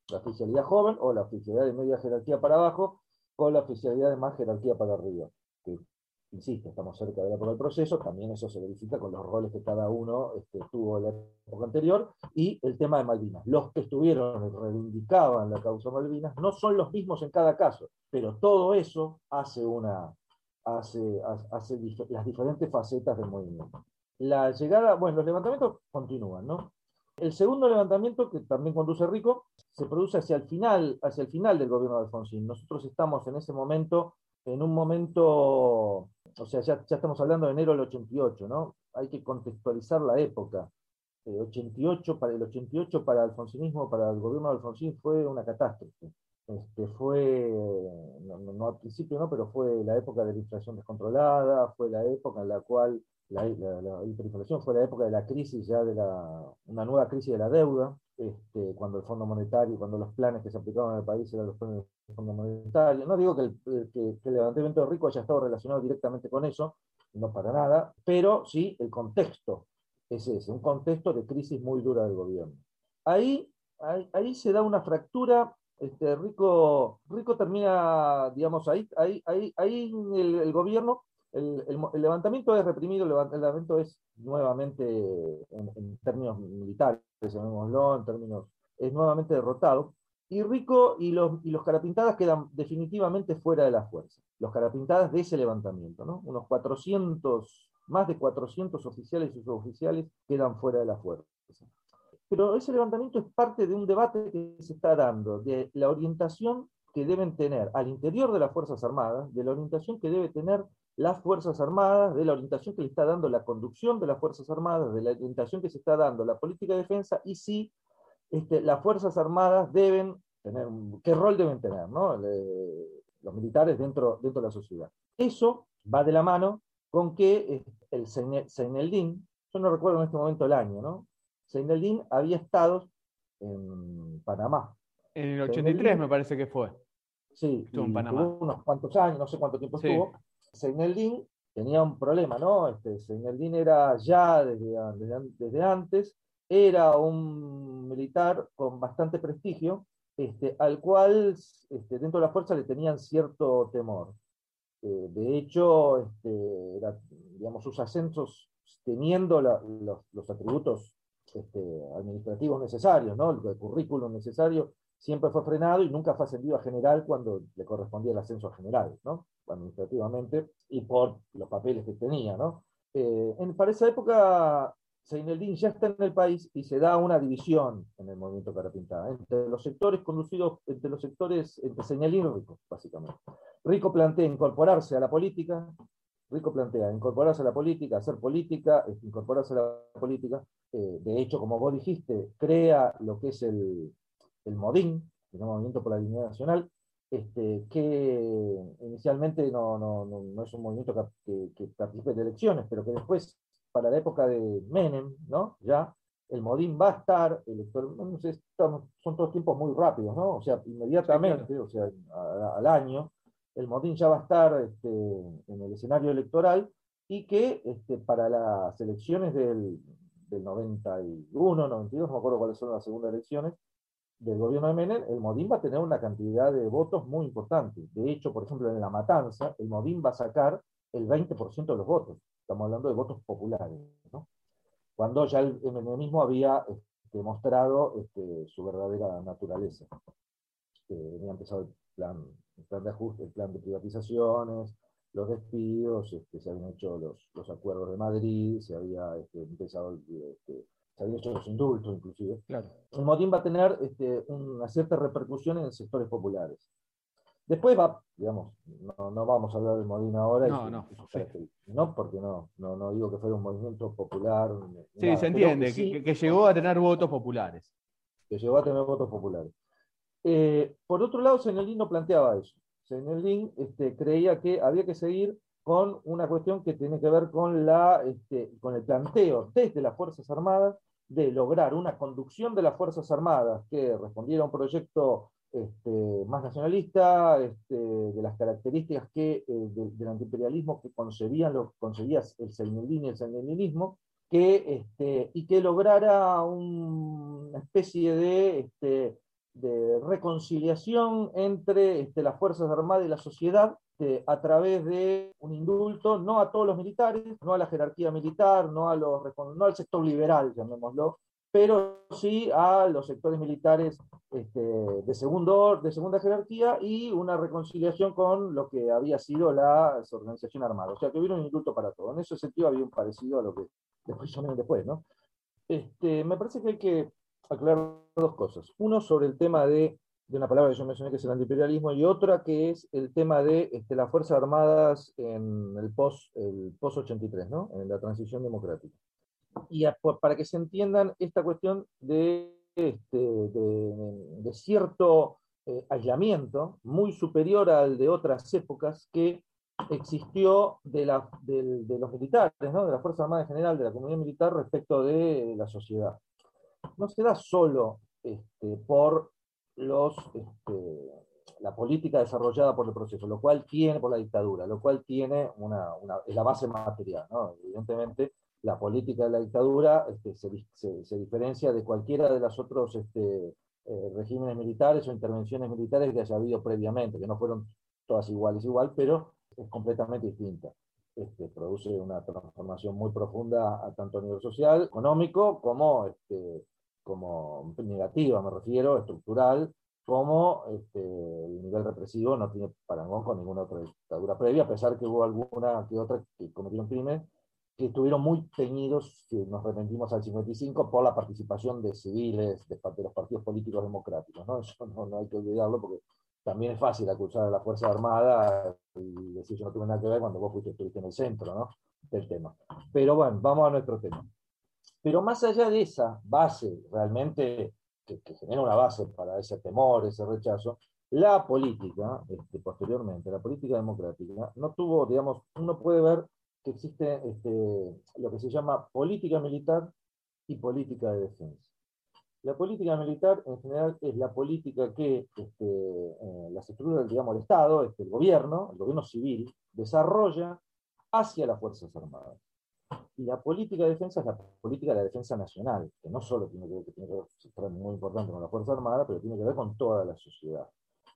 La oficialidad joven o la oficialidad de media jerarquía para abajo o la oficialidad de más jerarquía para arriba. Insisto, estamos cerca de la época del proceso, también eso se verifica con los roles que cada uno este, tuvo en la época anterior, y el tema de Malvinas. Los que estuvieron reivindicaban la causa Malvinas no son los mismos en cada caso, pero todo eso hace una, hace, hace las diferentes facetas del movimiento la llegada, bueno, los levantamientos continúan, ¿no? El segundo levantamiento, que también conduce Rico, se produce hacia el final, hacia el final del gobierno de Alfonsín. Nosotros estamos en ese momento, en un momento, o sea, ya, estamos hablando de enero del 88, ¿no? Hay que contextualizar la época. 88 eh, para el 88 para el alfonsinismo, para el gobierno de Alfonsín fue una catástrofe. Este, fue, no, no, al principio no, pero fue la época de la inflación descontrolada, fue la época en la cual la, hiperinflación fue la época de la crisis, ya de la, una nueva crisis de la deuda, este, cuando el Fondo Monetario, cuando los planes que se aplicaban en el país eran los planes Monetario. No digo que el, que, el levantamiento rico haya estado relacionado directamente con eso, no para nada, pero sí el contexto es ese, un contexto de crisis muy dura del gobierno. Ahí, ahí, se da una fractura este, Rico, Rico termina, digamos, ahí, ahí, ahí, ahí el, gobierno el, levantamiento es reprimido, el levantamiento es nuevamente, en, términos militares, llamémoslo, en términos, es nuevamente derrotado, y Rico y los, y los carapintadas quedan definitivamente fuera de la fuerza, los carapintadas de ese levantamiento, ¿no? unos 400, más de 400 oficiales y suboficiales quedan fuera de la fuerza. Pero ese levantamiento es parte de un debate que se está dando, de la orientación que deben tener al interior de las Fuerzas Armadas, de la orientación que debe tener las Fuerzas Armadas, de la orientación que le está dando la conducción de las Fuerzas Armadas, de la orientación que se está dando la política de defensa y si este, las Fuerzas Armadas deben tener, qué rol deben tener ¿no? los militares dentro, dentro de la sociedad. Eso va de la mano con que el Seineldín, yo no recuerdo en este momento el año, ¿no? Seineldín había estado en Panamá. En el 83 me parece que fue. Sí, estuvo en Panamá. unos cuantos años, no sé cuánto tiempo estuvo Seineldin tenía un problema, ¿no? Este, Seineldin era ya desde, desde, antes, era un militar con bastante prestigio, este, al cual este, dentro de la fuerza le tenían cierto temor. Eh, de hecho, este, digamos, sus ascensos teniendo los, atributos este, administrativos necesarios, ¿no? el currículum necesario, siempre fue frenado y nunca fue ascendido a general cuando le correspondía el ascenso a general, ¿no? administrativamente, y por los papeles que tenía. ¿no? Eh, en, para esa época, Seineldin ya está en el país y se da una división en el movimiento Carapintada, entre los sectores conducidos, entre los sectores, entre Seineldin y Rico, básicamente. Rico plantea incorporarse a la política, Rico plantea incorporarse a la política, hacer política, incorporarse a la política. Eh, de hecho, como vos dijiste, crea lo que es el, el MODIN, el Movimiento por la Dignidad Nacional, este, que inicialmente no, no, no, es un movimiento que, que, participe de elecciones, pero que después, para la época de Menem, ¿no? ya el Modín va a estar, no sé, son todos tiempos muy rápidos, ¿no? o sea, inmediatamente, o sea, al año, el Modín ya va a estar este, en el escenario electoral y que este, para las elecciones del, del 91, 92, no me acuerdo cuáles son las segundas elecciones, del gobierno de Menem, el Modín va a tener una cantidad de votos muy importante. De hecho, por ejemplo, en La Matanza, el Modín va a sacar el 20% de los votos. Estamos hablando de votos populares. ¿no? Cuando ya el menemismo había demostrado este, este, su verdadera naturaleza. Eh, había empezado el plan, el plan de ajuste, el plan de privatizaciones, los despidos, este, se habían hecho los, los, acuerdos de Madrid, se había empezado este, se habían hecho los indultos inclusive, claro. el motín va a tener este, una cierta repercusión en sectores populares. Después va, digamos, no, no vamos a hablar del Modín ahora, no, no, no, porque no, no, no digo que fuera un movimiento popular. Sí, se entiende, que, llegó a tener votos populares. Que llegó a tener votos populares. Eh, por otro lado, Senelín no planteaba eso. Senelín este, creía que había que seguir con una cuestión que tiene que ver con, la, este, con el planteo desde las Fuerzas Armadas de lograr una conducción de las Fuerzas Armadas que respondiera a un proyecto este, más nacionalista, este, de las características que, eh, del antiimperialismo que concebían lo, concebía el Seineldín y el Seinelinismo, que, este, y que lograra una especie de, de reconciliación entre las Fuerzas Armadas y la sociedad este, a través de un indulto, no a todos los militares, no a la jerarquía militar, no, a los, no al sector liberal, llamémoslo, pero sí a los sectores militares este, de, segundo, de segunda jerarquía y una reconciliación con lo que había sido la organización armada. O sea, que hubiera un indulto para todo. En ese sentido había un parecido a lo que después después, ¿no? Este, me parece que hay que aclarar dos cosas. Uno sobre el tema de de una palabra que yo mencioné que es el antiimperialismo, y otra que es el tema de este, las Fuerzas Armadas en el post-83, post 83, ¿no? en la transición democrática. Y para que se entiendan esta cuestión de, este, cierto eh, aislamiento muy superior al de otras épocas que existió de, la, los militares, de las Fuerzas Armadas en general, de la comunidad militar respecto de la sociedad. No se da solo este, por los, este, la política desarrollada por el proceso, lo cual tiene por la dictadura, lo cual tiene una, la base material. Evidentemente, la política de la dictadura este, se, se, diferencia de cualquiera de los otros este, eh, regímenes militares o intervenciones militares que haya habido previamente, que no fueron todas iguales igual, pero es completamente distinta. Este, produce una transformación muy profunda tanto a nivel social, económico, como este, como negativa, me refiero, estructural, como este, el nivel represivo no tiene parangón con ninguna otra dictadura previa, a pesar que hubo alguna que otra que cometieron crimen, que estuvieron muy teñidos, nos repentimos al 55, por la participación de civiles, de, los partidos políticos democráticos. ¿no? Eso no, hay que olvidarlo porque también es fácil acusar a la Fuerza Armada y decir yo no tuve nada que ver cuando vos fuiste, estuviste en el centro ¿no? del tema. Pero bueno, vamos a nuestro tema. Pero más allá de esa base realmente que, genera una base para ese temor, ese rechazo, la política, este, posteriormente, la política democrática, no tuvo, digamos, uno puede ver que existe este, lo que se llama política militar y política de defensa. La política militar, en general, es la política que este, eh, las estructuras, digamos, el Estado, este, el gobierno, el gobierno civil, desarrolla hacia las Fuerzas Armadas. Y la política de defensa es la política de la defensa nacional, que no solo tiene que ver, que tiene que ver muy importante con la Fuerza Armada, pero tiene que ver con toda la sociedad.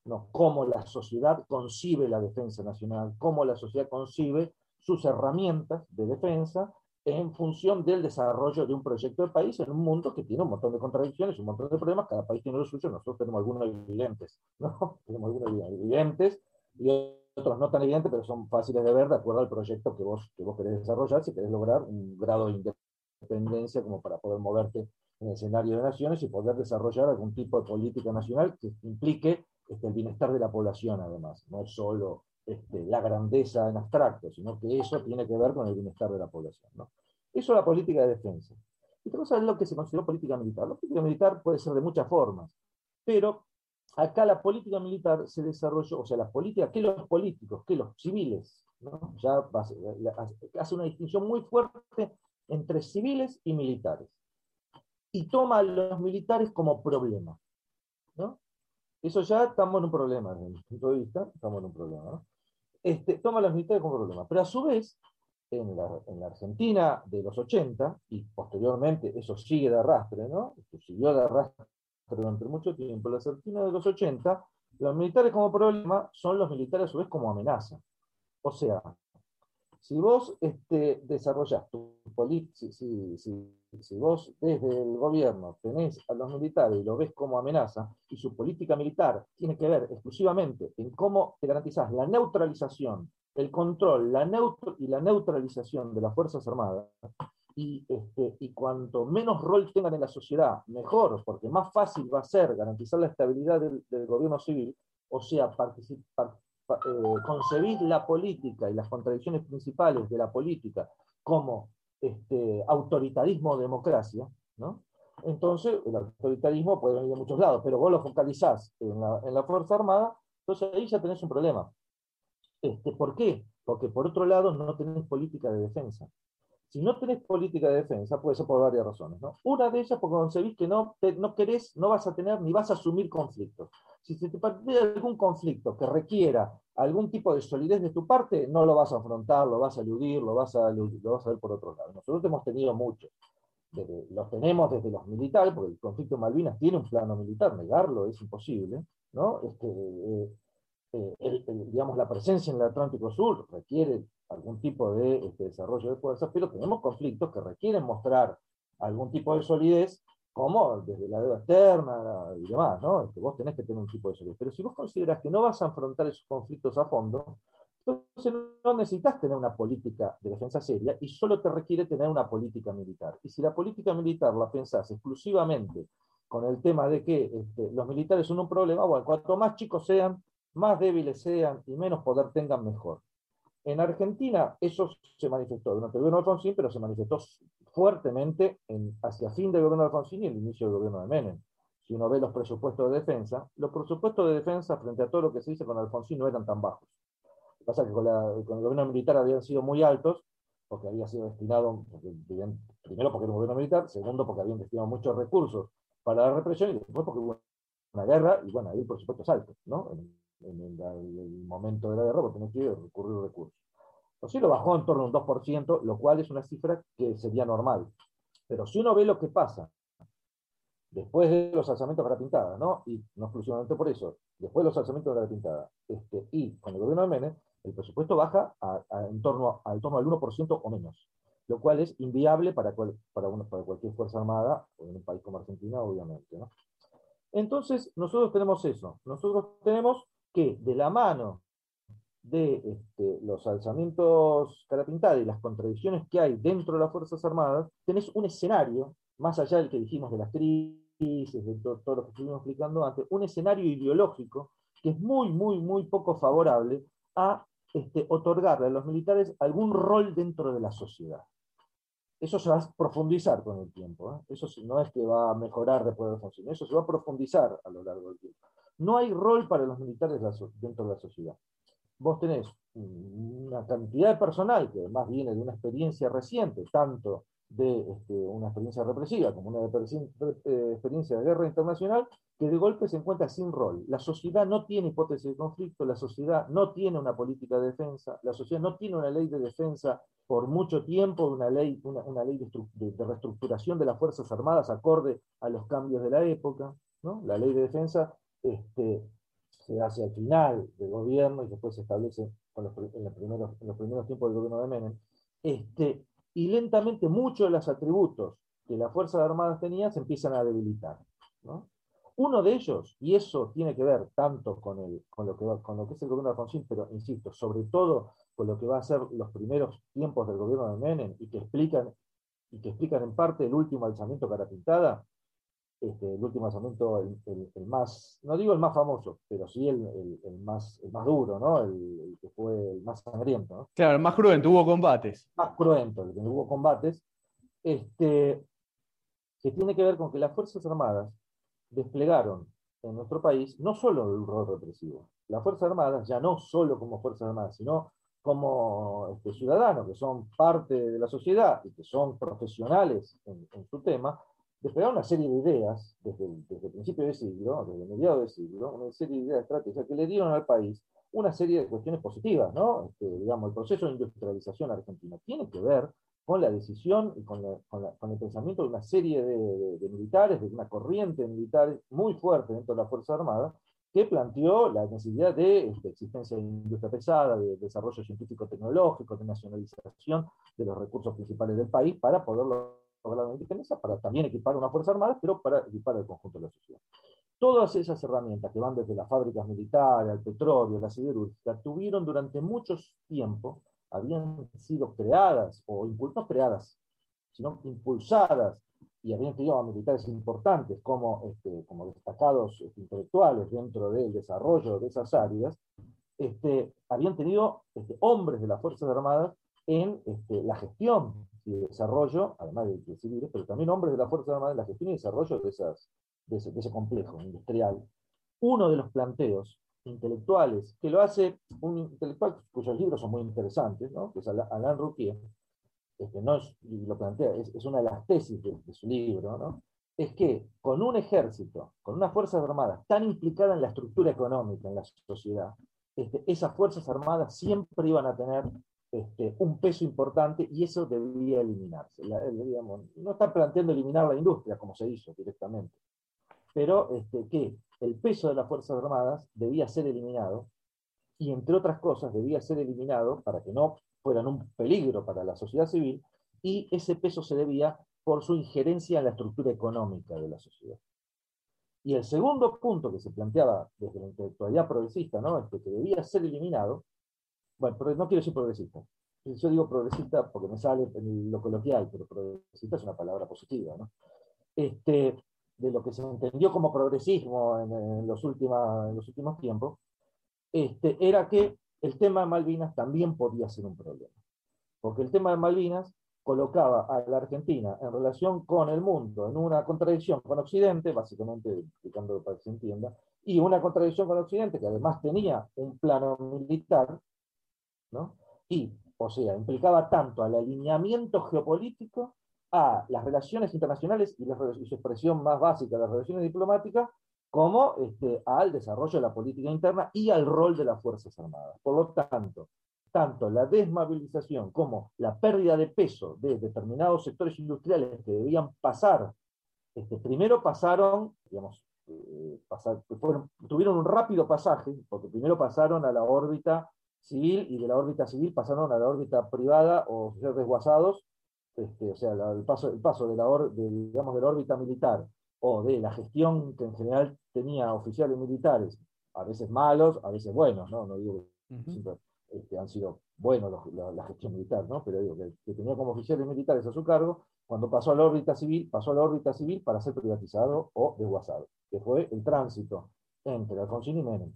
¿no? Cómo la sociedad concibe la defensa nacional, cómo la sociedad concibe sus herramientas de defensa en función del desarrollo de un proyecto de país en un mundo que tiene un montón de contradicciones, un montón de problemas, cada país tiene lo suyo, nosotros tenemos algunos evidentes, ¿no? Tenemos algunos evidentes y otros no tan evidentes, pero son fáciles de ver de acuerdo al proyecto que vos, que vos querés desarrollar, si querés lograr un grado de independencia como para poder moverte en el escenario de naciones y poder desarrollar algún tipo de política nacional que implique este, el bienestar de la población, además, no solo este, la grandeza en abstracto, sino que eso tiene que ver con el bienestar de la población. ¿no? Eso es la política de defensa. Y otra cosa es lo que se consideró política militar. La política militar puede ser de muchas formas, pero acá la política militar se desarrolló, o sea, la política que los políticos, que los civiles, ¿no? ya hace una distinción muy fuerte entre civiles y militares. Y toma a los militares como problema. ¿no? Eso ya estamos en un problema, desde mi punto de vista, estamos en un problema. ¿no? Este, toma a los militares como problema. Pero a su vez, en la, en la, Argentina de los 80, y posteriormente eso sigue de arrastre, ¿no? Esto siguió de arrastre durante mucho tiempo, la Argentina de los 80, los militares como problema son los militares a su vez como amenaza. O sea, si vos este, desarrollás tu política, si, si, si, vos desde el gobierno tenés a los militares y lo ves como amenaza, y su política militar tiene que ver exclusivamente en cómo te garantizás la neutralización, el control la y la neutralización de las Fuerzas Armadas, y, este, y cuanto menos rol tengan en la sociedad, mejor, porque más fácil va a ser garantizar la estabilidad del, gobierno civil, o sea, participar, eh, concebir la política y las contradicciones principales de la política como este, autoritarismo o democracia, entonces el autoritarismo puede venir de muchos lados, pero vos lo focalizás en la, en la Fuerza Armada, entonces ahí ya tenés un problema. Este, ¿Por qué? Porque por otro lado no tenés política de defensa. Si no tenés política de defensa, puede ser por varias razones. ¿no? Una de ellas porque concebís que no, no querés, no vas a tener ni vas a asumir conflictos. Si se te plantea algún conflicto que requiera algún tipo de solidez de tu parte, no lo vas a afrontar, lo vas a eludir, lo vas a, lo vas a ver por otro lado. Nosotros hemos tenido mucho. los tenemos desde los militares, porque el conflicto de Malvinas tiene un plano militar, negarlo es imposible. ¿no? Este, eh, eh, digamos, la presencia en el Atlántico Sur requiere algún tipo de este, desarrollo de fuerzas, pero tenemos conflictos que requieren mostrar algún tipo de solidez, como desde la deuda externa y demás, ¿no? Que vos tenés que tener un tipo de solidez. Pero si vos consideras que no vas a afrontar esos conflictos a fondo, entonces no necesitas tener una política de defensa seria y solo te requiere tener una política militar. Y si la política militar la pensás exclusivamente con el tema de que este, los militares son un problema, bueno, cuanto más chicos sean, más débiles sean y menos poder tengan, mejor. En Argentina eso se manifestó durante el gobierno de Alfonsín, pero se manifestó fuertemente en, hacia fin del gobierno de Alfonsín y el inicio del gobierno de Menem. Si uno ve los presupuestos de defensa, los presupuestos de defensa frente a todo lo que se dice con Alfonsín no eran tan bajos. Lo que pasa es que con, el gobierno militar habían sido muy altos, porque había sido destinado, primero porque era un gobierno militar, segundo porque habían destinado muchos recursos para la represión y después porque hubo una guerra y bueno, ahí por supuesto es alto, ¿no? en el, momento de la guerra, porque no quiere recurrir recursos. sí lo bajó en torno a un 2%, lo cual es una cifra que sería normal. Pero si uno ve lo que pasa después de los alzamientos la pintada, ¿no? y no exclusivamente por eso, después de los alzamientos de la pintada, este, y con el gobierno de Menem, el presupuesto baja a, en, torno, al 1% o menos, lo cual es inviable para, para, para cualquier fuerza armada, o en un país como Argentina, obviamente. ¿no? Entonces, nosotros tenemos eso, nosotros tenemos que de la mano de este, los alzamientos carapintados y las contradicciones que hay dentro de las Fuerzas Armadas, tenés un escenario, más allá del que dijimos de las crisis, de todo, lo que estuvimos explicando antes, un escenario ideológico que es muy, muy, muy poco favorable a este, otorgarle a los militares algún rol dentro de la sociedad. Eso se va a profundizar con el tiempo. ¿eh? Eso no es que va a mejorar después de la función, eso se va a profundizar a lo largo del tiempo. No hay rol para los militares dentro de la sociedad. Vos tenés una cantidad de personal que además viene de una experiencia reciente, tanto de este, una experiencia represiva como una eh, experiencia de guerra internacional, que de golpe se encuentra sin rol. La sociedad no tiene hipótesis de conflicto, la sociedad no tiene una política de defensa, la sociedad no tiene una ley de defensa por mucho tiempo, una ley, una, ley de, de, reestructuración de las Fuerzas Armadas acorde a los cambios de la época. ¿no? La ley de defensa este, se hace al final del gobierno y después se establece en, los primeros, tiempos del gobierno de Menem. Este, y lentamente muchos de los atributos que las Fuerzas Armadas tenían se empiezan a debilitar. Uno de ellos, y eso tiene que ver tanto con, el, con, lo, que con lo que es el gobierno de Alfonsín, pero insisto, sobre todo con lo que va a ser los primeros tiempos del gobierno de Menem y que explican, y que explican en parte el último alzamiento cara pintada, este, el último alzamiento, el, más, no digo el más famoso, pero sí el, más, el más duro, ¿no? El, que fue el más sangriento. Claro, el más cruento, hubo combates. Más cruento, el que hubo combates, este, que tiene que ver con que las Fuerzas Armadas desplegaron en nuestro país no solo el rol represivo, las Fuerzas Armadas, ya no solo como Fuerzas Armadas, sino como este, ciudadanos que son parte de la sociedad y que son profesionales en, en su tema, desplegaron una serie de ideas desde el, desde principio del siglo, desde mediados del siglo, una serie de ideas estratégicas que le dieron al país una serie de cuestiones positivas, ¿no? Este, digamos, el proceso de industrialización argentina tiene que ver con la decisión y con, el pensamiento de una serie de, militares, de una corriente militar muy fuerte dentro de la Fuerza Armada, que planteó la necesidad de este, existencia de industria pesada, de desarrollo científico-tecnológico, de nacionalización de los recursos principales del país para poderlo para también equipar una Fuerza Armada, pero para equipar el conjunto de la sociedad. Todas esas herramientas que van desde las fábricas militares, al petróleo, la siderúrgica, tuvieron durante muchos tiempos, habían sido creadas, o no creadas, sino impulsadas, y habían tenido a militares importantes como, este, como destacados este, intelectuales dentro del desarrollo de esas áreas, este, habían tenido hombres de las Fuerzas Armadas en la gestión y desarrollo, además de, civiles, pero también hombres de la Fuerza Armada en la gestión y desarrollo de, esas, de, ese, complejo industrial. Uno de los planteos intelectuales, que lo hace un intelectual cuyos libros son muy interesantes, ¿no? que es Alain Rouquier, este, no es, lo plantea, es, una de las tesis de, su libro, ¿no? es que con un ejército, con una fuerza armada tan implicada en la estructura económica, en la sociedad, este, esas fuerzas armadas siempre iban a tener este, un peso importante y eso debía eliminarse. no está planteando eliminar la industria como se hizo directamente, pero este, que el peso de las Fuerzas Armadas debía ser eliminado y entre otras cosas debía ser eliminado para que no fueran un peligro para la sociedad civil y ese peso se debía por su injerencia en la estructura económica de la sociedad. Y el segundo punto que se planteaba desde la intelectualidad progresista, ¿no? este, que debía ser eliminado, bueno, no quiero decir progresista. Yo digo progresista porque me sale en lo coloquial, pero progresista es una palabra positiva, ¿no? Este, de lo que se entendió como progresismo en, los, últimos, en los últimos tiempos, este, era que el tema de Malvinas también podía ser un problema. Porque el tema de Malvinas colocaba a la Argentina en relación con el mundo en una contradicción con Occidente, básicamente explicando para que se entienda, y una contradicción con Occidente que además tenía un plano militar y, o sea, implicaba tanto al alineamiento geopolítico, a las relaciones internacionales y, su expresión más básica, las relaciones diplomáticas, como este, al desarrollo de la política interna y al rol de las Fuerzas Armadas. Por lo tanto, tanto la desmovilización como la pérdida de peso de determinados sectores industriales que debían pasar, este, primero pasaron, digamos, eh, tuvieron un rápido pasaje, porque primero pasaron a la órbita civil y de la órbita civil pasaron a la órbita privada o ser desguazados, este, o sea, el paso, el paso de, la digamos, de la órbita militar o de la gestión que en general tenía oficiales militares, a veces malos, a veces buenos, ¿no? No digo que siempre este, han sido buenos la, gestión militar, ¿no? Pero digo que, tenía como oficiales militares a su cargo, cuando pasó a la órbita civil, pasó a la órbita civil para ser privatizado o desguazado, que fue el tránsito entre Alfonsín y Menem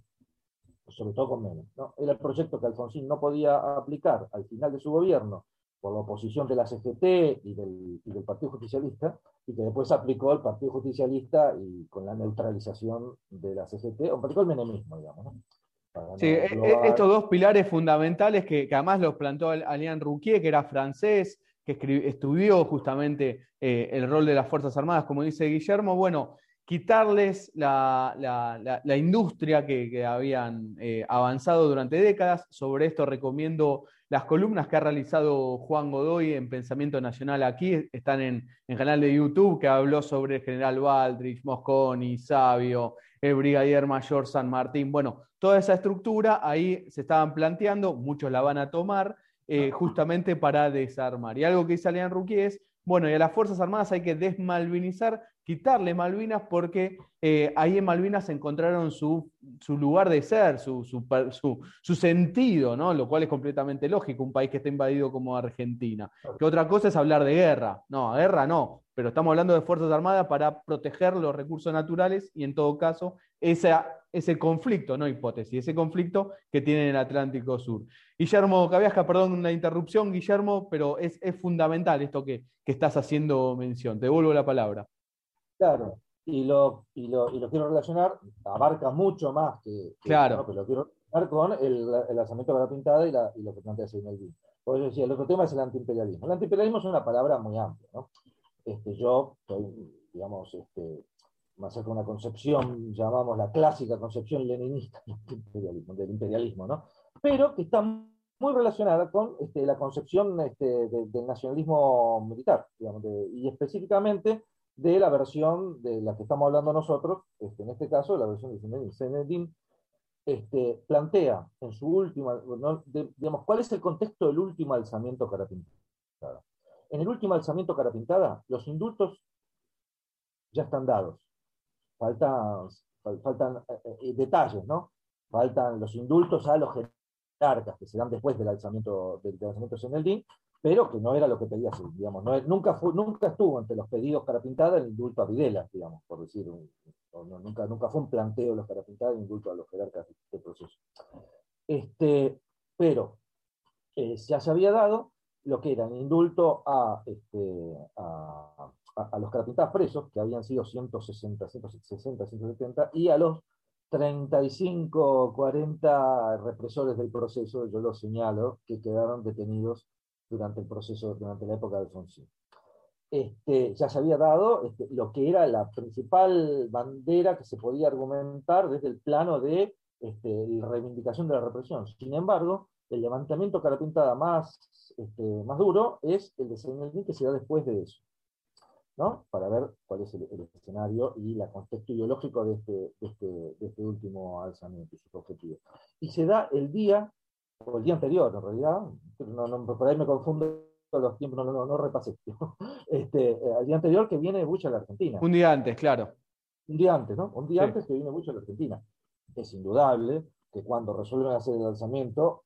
sobre todo con Menem. ¿no? Era el proyecto que Alfonsín no podía aplicar al final de su gobierno por la oposición de la CGT y del, y del Partido Justicialista, y que después aplicó el Partido Justicialista y con la neutralización de la CGT, o aplicó el menemismo, digamos. ¿no? Sí, e, e, estos dos pilares fundamentales que, que además los planteó Alain Rouquier, que era francés, que estudió justamente eh, el rol de las Fuerzas Armadas, como dice Guillermo, bueno, quitarles la, industria que, habían eh, avanzado durante décadas. Sobre esto recomiendo las columnas que ha realizado Juan Godoy en Pensamiento Nacional aquí, están en el canal de YouTube, que habló sobre el general Baldrich, Mosconi, Sabio, el brigadier mayor San Martín. Bueno, toda esa estructura ahí se estaban planteando, muchos la van a tomar. eh, justamente para desarmar. Y algo que dice Alian Ruki es, bueno, y a las Fuerzas Armadas hay que desmalvinizar, quitarle Malvinas porque eh, ahí en Malvinas encontraron su, lugar de ser, su, su, sentido, ¿no? lo cual es completamente lógico, un país que está invadido como Argentina. Que otra cosa es hablar de guerra, no, guerra no, pero estamos hablando de Fuerzas Armadas para proteger los recursos naturales y en todo caso ese conflicto, no hipótesis, ese conflicto que tiene en el Atlántico Sur. Guillermo Cabiasca, perdón la interrupción, Guillermo, pero es, fundamental esto que, que estás haciendo mención. Te devuelvo la palabra. Claro, y lo, y lo, y lo quiero relacionar, abarca mucho más que, claro. pero lo quiero relacionar con el, el lanzamiento de la pintada y, la, y lo que plantea Seinelvin. Por eso decía, el otro tema es el antiimperialismo. El antiimperialismo es una palabra muy amplia, ¿no? Este, yo soy, digamos, este, más cerca de una concepción, llamamos la clásica concepción leninista del imperialismo, del imperialismo ¿no? Pero que está muy relacionada con este, la concepción este, del nacionalismo militar, digamos, y específicamente de la versión de la que estamos hablando nosotros, este, en este caso la versión de Zinedine este, plantea en su última, digamos, ¿cuál es el contexto del último alzamiento Carapintada? En el último alzamiento Carapintada, los indultos ya están dados. Faltan, faltan eh, eh, detalles, ¿no? Faltan los indultos a los jerarcas que se dan después del alzamiento del, del alzamiento pero que no era lo que pedía digamos, nunca, nunca estuvo entre los pedidos Carapintada el indulto a Videla, digamos, por decir, nunca, nunca fue un planteo de los Carapintada el indulto a los jerarcas de proceso. Este, pero eh, ya se había dado lo que era el indulto a, este, a, a, los Carapintadas presos, que habían sido 160, 160, 170, y a los 35, 40 represores del proceso, yo lo señalo, que quedaron detenidos durante el proceso, durante la época de Alfonsín. Este, ya se había dado este, lo que era la principal bandera que se podía argumentar desde el plano de este, la reivindicación de la represión. Sin embargo, el levantamiento cara pintada más, este, más duro es el de Señor que se da después de eso, ¿no? para ver cuál es el, escenario y el contexto ideológico de este, de este, de este último alzamiento y sus objetivos. Y se da el día o el día anterior, en realidad, no, por ahí me confundo los tiempos, no, no, no repasé. Este, eh, el día anterior que viene Bush a la Argentina. Un día antes, claro. Un día antes, ¿no? Un día antes que viene Bush a la Argentina. Es indudable que cuando resuelven hacer el lanzamiento,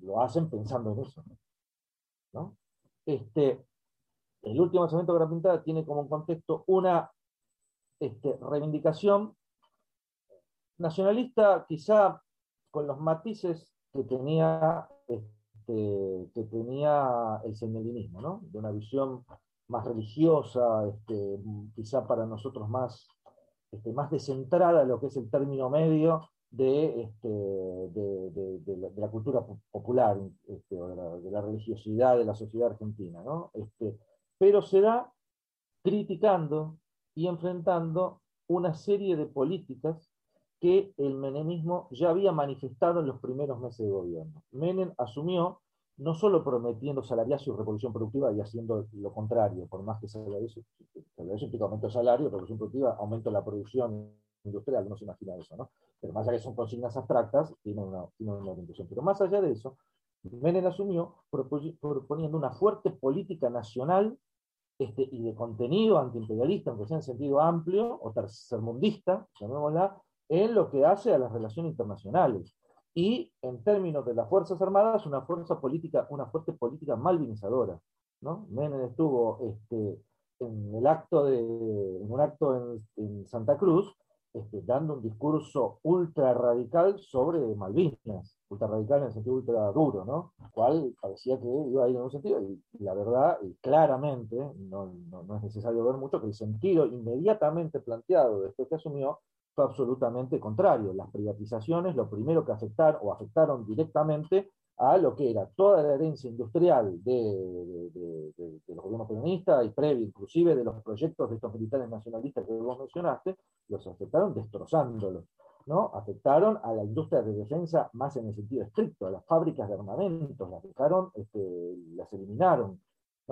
lo hacen pensando en eso. ¿no? Este, el último lanzamiento de la Pintada tiene como contexto una este, reivindicación nacionalista, quizá con los matices que tenía, este, que tenía el señalinismo, ¿no? de una visión más religiosa, este, quizá para nosotros más, este, más descentrada en lo que es el término medio de, este, de, la, cultura popular, este, de, la, religiosidad de la sociedad argentina. ¿no? Este, pero se da criticando y enfrentando una serie de políticas que el menemismo ya había manifestado en los primeros meses de gobierno. Menem asumió no solo prometiendo salariazo y revolución productiva y haciendo lo contrario, por más que salariazo, salariazo implica aumento de salario, revolución productiva, aumento de la producción industrial, no se imagina eso, ¿no? Pero más allá de que son consignas abstractas, tienen una, tiene una orientación. Pero más allá de eso, Menem asumió proponiendo una fuerte política nacional este, y de contenido antiimperialista, aunque sea en sentido amplio, o tercermundista, llamémosla, en lo que hace a las relaciones internacionales. Y en términos de las Fuerzas Armadas, una fuerza política, una fuerte política malvinizadora. ¿no? Menem estuvo este, en el acto de, en un acto en, Santa Cruz, este, dando un discurso ultra radical sobre Malvinas, ultra radical en el sentido ultra duro, ¿no? Cual parecía que iba a ir en un sentido, y, la verdad, y claramente, no, no, no, es necesario ver mucho, que el sentido inmediatamente planteado después que asumió fue absolutamente contrario. Las privatizaciones lo primero que afectaron o afectaron directamente a lo que era toda la herencia industrial de, los gobiernos peronistas y previo inclusive de los proyectos de estos militares nacionalistas que vos mencionaste, los afectaron destrozándolos. ¿no? Afectaron a la industria de defensa más en el sentido estricto, a las fábricas de armamentos, las dejaron, este, las eliminaron.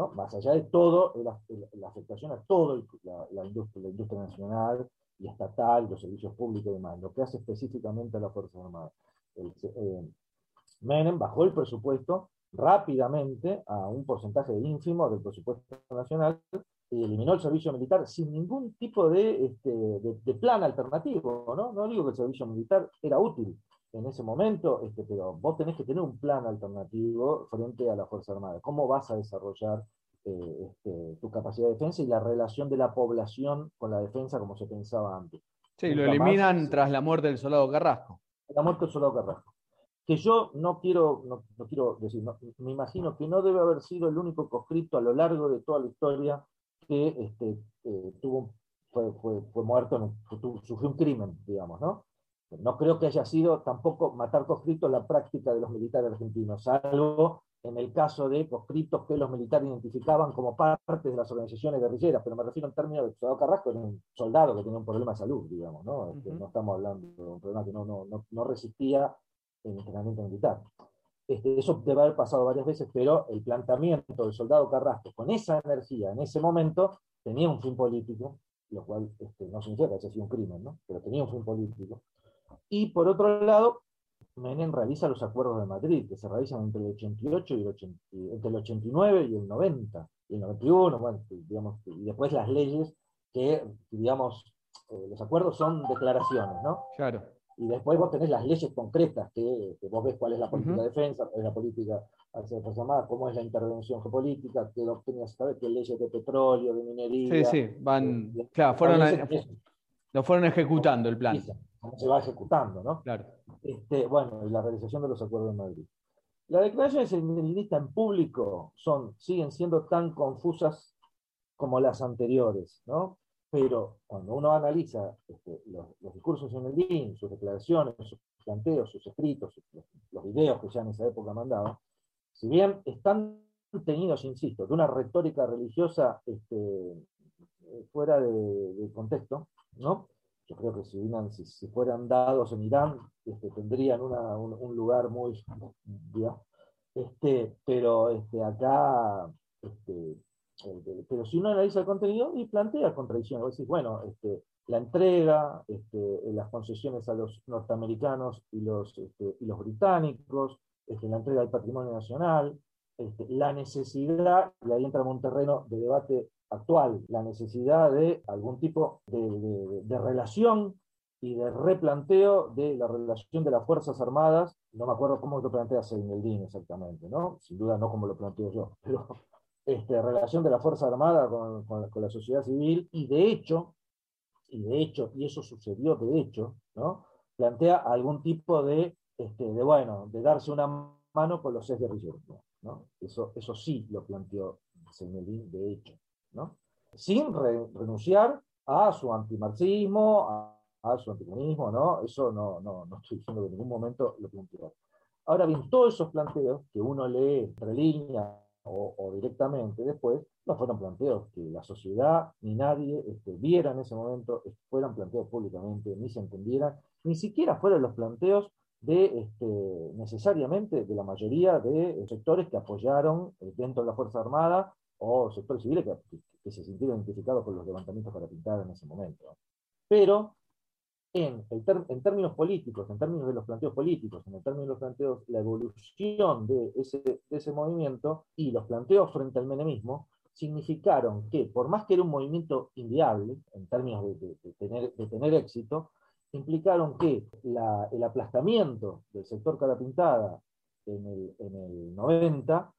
Más allá de todo, la, afectación a toda la, industria, la industria nacional, y estatal, los servicios públicos y demás, lo que hace específicamente a las Fuerzas Armadas. Eh, Menem bajó el presupuesto rápidamente a un porcentaje ínfimo del presupuesto nacional y eliminó el servicio militar sin ningún tipo de, este, plan alternativo. no digo que el servicio militar era útil en ese momento, este, pero vos tenés que tener un plan alternativo frente a la Fuerza Armada. ¿Cómo vas a desarrollar eh, este, tu capacidad de defensa y la relación de la población con la defensa como se pensaba antes? Sí, lo eliminan tras la muerte del soldado Carrasco. La muerte del soldado Carrasco que yo no quiero, no, quiero decir, me imagino que no debe haber sido el único conscripto a lo largo de toda la historia que este, eh, tuvo, fue, fue, muerto, sufrió un crimen, digamos, ¿no? No creo que haya sido tampoco matar conscriptos la práctica de los militares argentinos, salvo en el caso de conscriptos que los militares identificaban como parte de las organizaciones guerrilleras, pero me refiero en términos de soldado Carrasco, era un soldado que tenía un problema de salud, digamos, ¿no? Este, no estamos hablando de un problema que no, no, no, no resistía en entrenamiento militar. Este, eso debe haber pasado varias veces, pero el planteamiento del soldado Carrasco con esa energía en ese momento tenía un fin político, lo cual este, no significa que haya sido un crimen, ¿no? pero tenía un fin político. Y por otro lado, Menem realiza los acuerdos de Madrid, que se realizan entre el 88 y el, entre el 89 y el 90, y el 91, bueno, digamos, y después las leyes que, digamos, eh, los acuerdos son declaraciones, ¿no? Claro y después vos tenés las leyes concretas, que, vos ves cuál es la política de defensa, cuál es la política hacia la Fuerza Armada, cómo es la intervención geopolítica, qué doctrinas, qué leyes de petróleo, de minería. Sí, sí, van, eh, claro, fueron lo fueron ejecutando el plan. Cómo se va ejecutando, ¿no? Claro. Este, bueno, y la realización de los acuerdos de Madrid. Las declaraciones feministas en público son, siguen siendo tan confusas como las anteriores, ¿no? pero cuando uno analiza este, los, discursos en el DIN, sus declaraciones, sus planteos, sus escritos, los, videos que ya en esa época mandaban, si bien están tenidos, insisto, de una retórica religiosa este, fuera de, contexto, ¿no? Yo creo que si, si, fueran dados en Irán, este, tendrían un, lugar muy... Este, pero este, acá este, eh, pero si uno analiza el contenido y plantea contradicciones, decís, bueno, este, la entrega, este, las concesiones a los norteamericanos y los, este, y los británicos, este, la entrega del patrimonio nacional, este, la necesidad, y ahí entra en un terreno de debate actual, la necesidad de algún tipo de, relación y de replanteo de la relación de las Fuerzas Armadas, no me acuerdo cómo lo plantea Seineldin exactamente, ¿no? sin duda no como lo planteo yo, pero este, relación de la Fuerza Armada con, con, la sociedad civil, y de hecho, y de hecho, y eso sucedió de hecho, ¿no? plantea algún tipo de, este, de, bueno, de darse una mano con los ex guerrilleros. ¿no? Eso, eso sí lo planteó Señelín de hecho, ¿no? sin renunciar a su antimarxismo, a, a su anticomunismo, ¿no? eso no, no, no estoy diciendo que en ningún momento lo planteó. Ahora bien, todos esos planteos que uno lee entre líneas o, directamente después, no fueron planteos que la sociedad ni nadie este, viera en ese momento, fueran planteados públicamente, ni se entendieran, ni siquiera fueron los planteos de este, necesariamente de la mayoría de sectores que apoyaron eh, dentro de la Fuerza Armada o sectores civiles que, que, se sintieron identificados con los levantamientos para pintar en ese momento. Pero en, en, términos políticos, en términos de los planteos políticos, en términos de los planteos, la evolución de ese, de ese movimiento y los planteos frente al menemismo, significaron que, por más que era un movimiento inviable, en términos de, de, tener, de tener, éxito, implicaron que la, el aplastamiento del sector cara pintada en el, en el 90,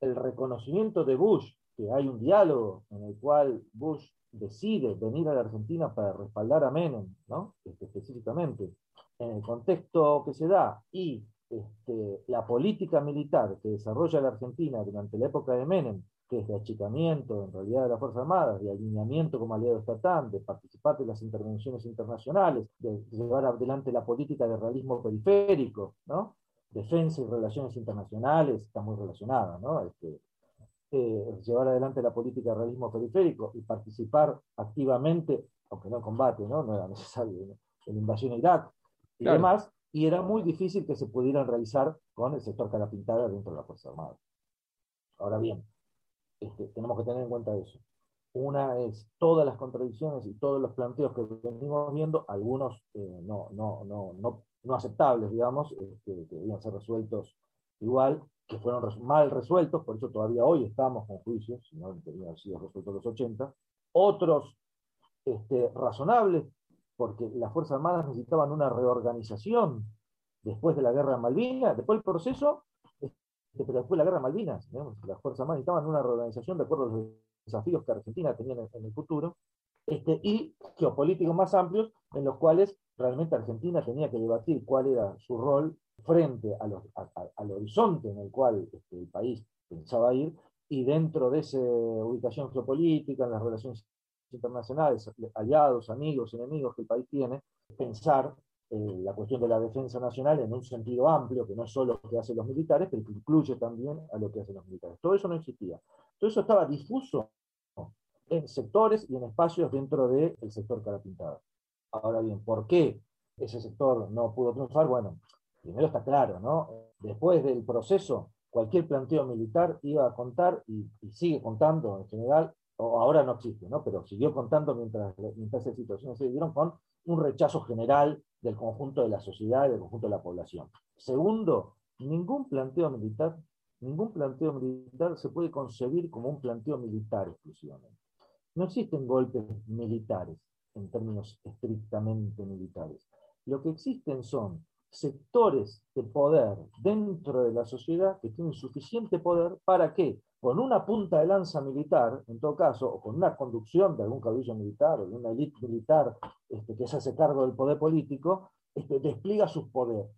el reconocimiento de Bush, que hay un diálogo en el cual Bush decide venir a la Argentina para respaldar a Menem, ¿no? Este, específicamente, en el contexto que se da y este, la política militar que desarrolla la Argentina durante la época de Menem, que es de achicamiento en realidad de las Fuerzas Armadas, de alineamiento como aliado estatal, de participar de las intervenciones internacionales, de llevar adelante la política de realismo periférico, ¿no? Defensa y relaciones internacionales, está muy relacionada, ¿no? Este, eh, llevar adelante la política de realismo periférico y participar activamente, aunque no en combate, no, no era necesario, en la invasión a Irak y demás, y era muy difícil que se pudieran realizar con el sector cara pintada dentro de la Fuerza Armada. Ahora bien, este, tenemos que tener en cuenta eso. Una es todas las contradicciones y todos los planteos que venimos viendo, algunos eh, no, no, no, no, no aceptables, digamos, este, que debían ser resueltos igual, que fueron mal resueltos, por eso todavía hoy estamos con juicios, si no tenían sido resueltos los 80. Otros este, razonables, porque las Fuerzas Armadas necesitaban una reorganización después de la guerra de Malvinas, después del proceso, este, pero después de la guerra de Malvinas, las Fuerzas Armadas necesitaban una reorganización de acuerdo a los desafíos que Argentina tenía en el futuro, este, y geopolíticos más amplios, en los cuales realmente Argentina tenía que debatir cuál era su rol frente al horizonte en el cual este, el país pensaba ir, y dentro de esa ubicación geopolítica, en las relaciones internacionales, aliados, amigos, enemigos que el país tiene, pensar eh, la cuestión de la defensa nacional en un sentido amplio, que no es solo lo que hacen los militares, pero que incluye también a lo que hacen los militares. Todo eso no existía. Todo eso estaba difuso en sectores y en espacios dentro del sector cara pintada. Ahora bien, ¿por qué ese sector no pudo triunfar? Bueno, primero está claro, ¿no? Después del proceso, cualquier planteo militar iba a contar y, sigue contando en general, o ahora no existe, ¿no? Pero siguió contando mientras, mientras esas situaciones se dieron con un rechazo general del conjunto de la sociedad y del conjunto de la población. Segundo, ningún planteo militar, ningún planteo militar se puede concebir como un planteo militar exclusivamente. No existen golpes militares en términos estrictamente militares. Lo que existen son sectores de poder dentro de la sociedad que tienen suficiente poder para que, con una punta de lanza militar, en todo caso, o con una conducción de algún caudillo militar o de una élite militar este, que se hace cargo del poder político, este, despliega sus poderes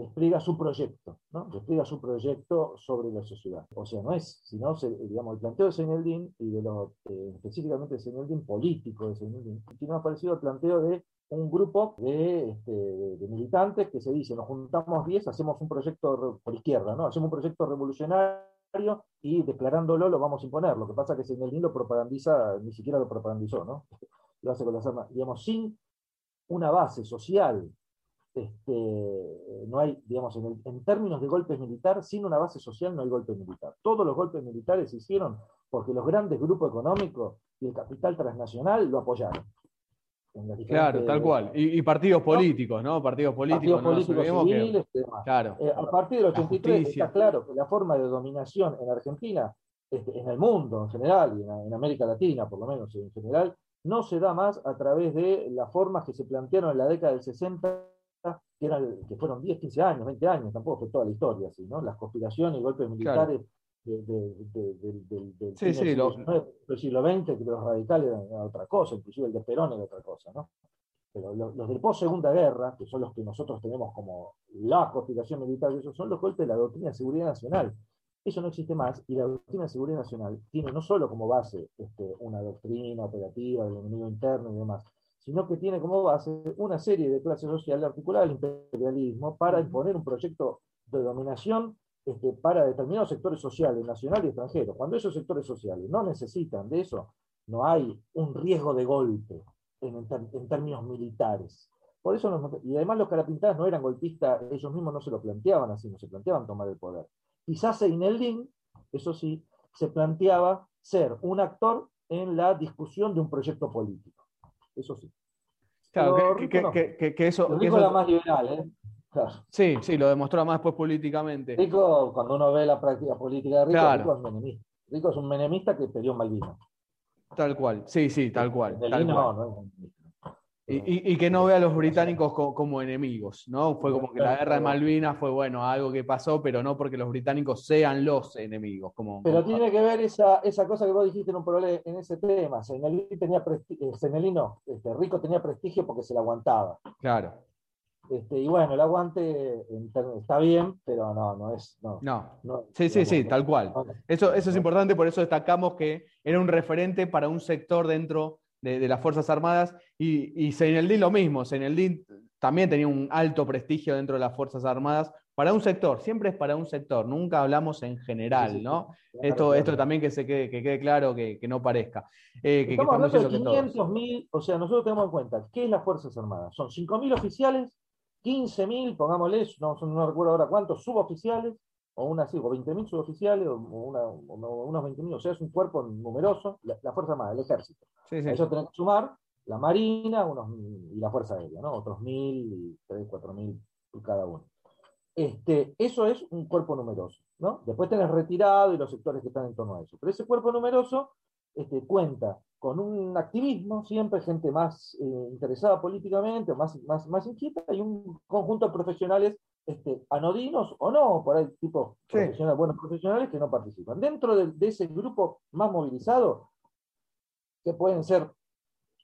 despliega su proyecto, ¿no? despliega su proyecto sobre la sociedad. O sea, no es, sino, digamos, el planteo de Señaldín y de lo, eh, específicamente de Señaldín, político de Señaldín, tiene más parecido al planteo de un grupo este, de, militantes que se dice, nos juntamos 10, hacemos un proyecto por izquierda, ¿no? hacemos un proyecto revolucionario y declarándolo lo vamos a imponer. Lo que pasa es que Señaldín lo propagandiza, ni siquiera lo propagandizó, ¿no? Lo hace con las armas, digamos, sin una base social este, no hay, digamos, en, términos de golpes militar, sin una base social no hay golpe militar. Todos los golpes militares se hicieron porque los grandes grupos económicos y el capital transnacional lo apoyaron. Claro, tal cual. Y, partidos políticos, ¿no? Partidos políticos. políticos civiles, Claro. Eh, a partir del 83 está claro que la forma de dominación en Argentina, este, en el mundo en general, y en, América Latina por lo menos en general, no se da más a través de las formas que se plantearon en la década del 60 que, que fueron 10, 15 años, 20 años, tampoco fue toda la historia así, ¿no? Las conspiraciones y golpes militares del siglo, XX, que los radicales eran otra cosa, inclusive el de Perón era otra cosa, ¿no? Pero los, del post-segunda guerra, que son los que nosotros tenemos como la conspiración militar, esos son los golpes de la doctrina de seguridad nacional. Eso no existe más y la doctrina de seguridad nacional tiene no solo como base este, una doctrina operativa del enemigo interno y demás, sino que tiene como base una serie de clases sociales articuladas al imperialismo para imponer un proyecto de dominación este, para determinados sectores sociales, nacionales y extranjeros. Cuando esos sectores sociales no necesitan de eso, no hay un riesgo de golpe en, términos militares. Por eso y además los carapintadas no eran golpistas, ellos mismos no se lo planteaban así, no se planteaban tomar el poder. Quizás Seineldin, eso sí, se planteaba ser un actor en la discusión de un proyecto político eso sí. Claro, que, eso. Lo dijo era más liberal, ¿eh? Sí, sí, lo demostró más pues políticamente. Rico, cuando uno ve la práctica política de Rico, Rico es menemista. Rico es un menemista que perdió Malvinas. Tal cual, sí, sí, tal cual. Tal no, no es y, que no ve a los británicos como, enemigos, ¿no? Fue como que la guerra de Malvinas fue, bueno, algo que pasó, pero no porque los británicos sean los enemigos. Como, pero tiene que ver esa, esa cosa que vos dijiste en, un problema, en ese tema. Senelín tenía prestigio, eh, no, este, Rico tenía prestigio porque se la aguantaba. Claro. Este, y bueno, el aguante está bien, pero no, no es. No, no. sí, sí, sí, tal cual. Eso, eso es importante, por eso destacamos que era un referente para un sector dentro de, las Fuerzas Armadas. Y, y Seineldin lo mismo, Seineldin también tenía un alto prestigio dentro de las Fuerzas Armadas para un sector, siempre es para un sector, nunca hablamos en general, ¿no? esto, esto también que se quede, que quede claro, que, no parezca. Eh, que, estamos hablando de 500.000, o sea, nosotros tenemos en cuenta, ¿qué es las Fuerzas Armadas? Son 5.000 oficiales, 15.000, pongámosle, no, no recuerdo ahora cuántos, suboficiales, o una, sí, o 20.000 suboficiales, o, una, unos 20.000, o sea, es un cuerpo numeroso, la, Fuerza Armada, el Ejército. Eso tenemos que sumar la Marina unos, y la Fuerza Aérea, ¿no? Otros 1.000, 3.000, 4.000 cada uno. Este, eso es un cuerpo numeroso. ¿no? Después tenés retirado y los sectores que están en torno a eso. Pero ese cuerpo numeroso este, cuenta con un activismo, siempre gente más eh, interesada políticamente, más, más, más inquieta, y un conjunto de profesionales este, anodinos o no, por ahí tipo profesionales, buenos profesionales que no participan. Dentro de, ese grupo más movilizado, que pueden ser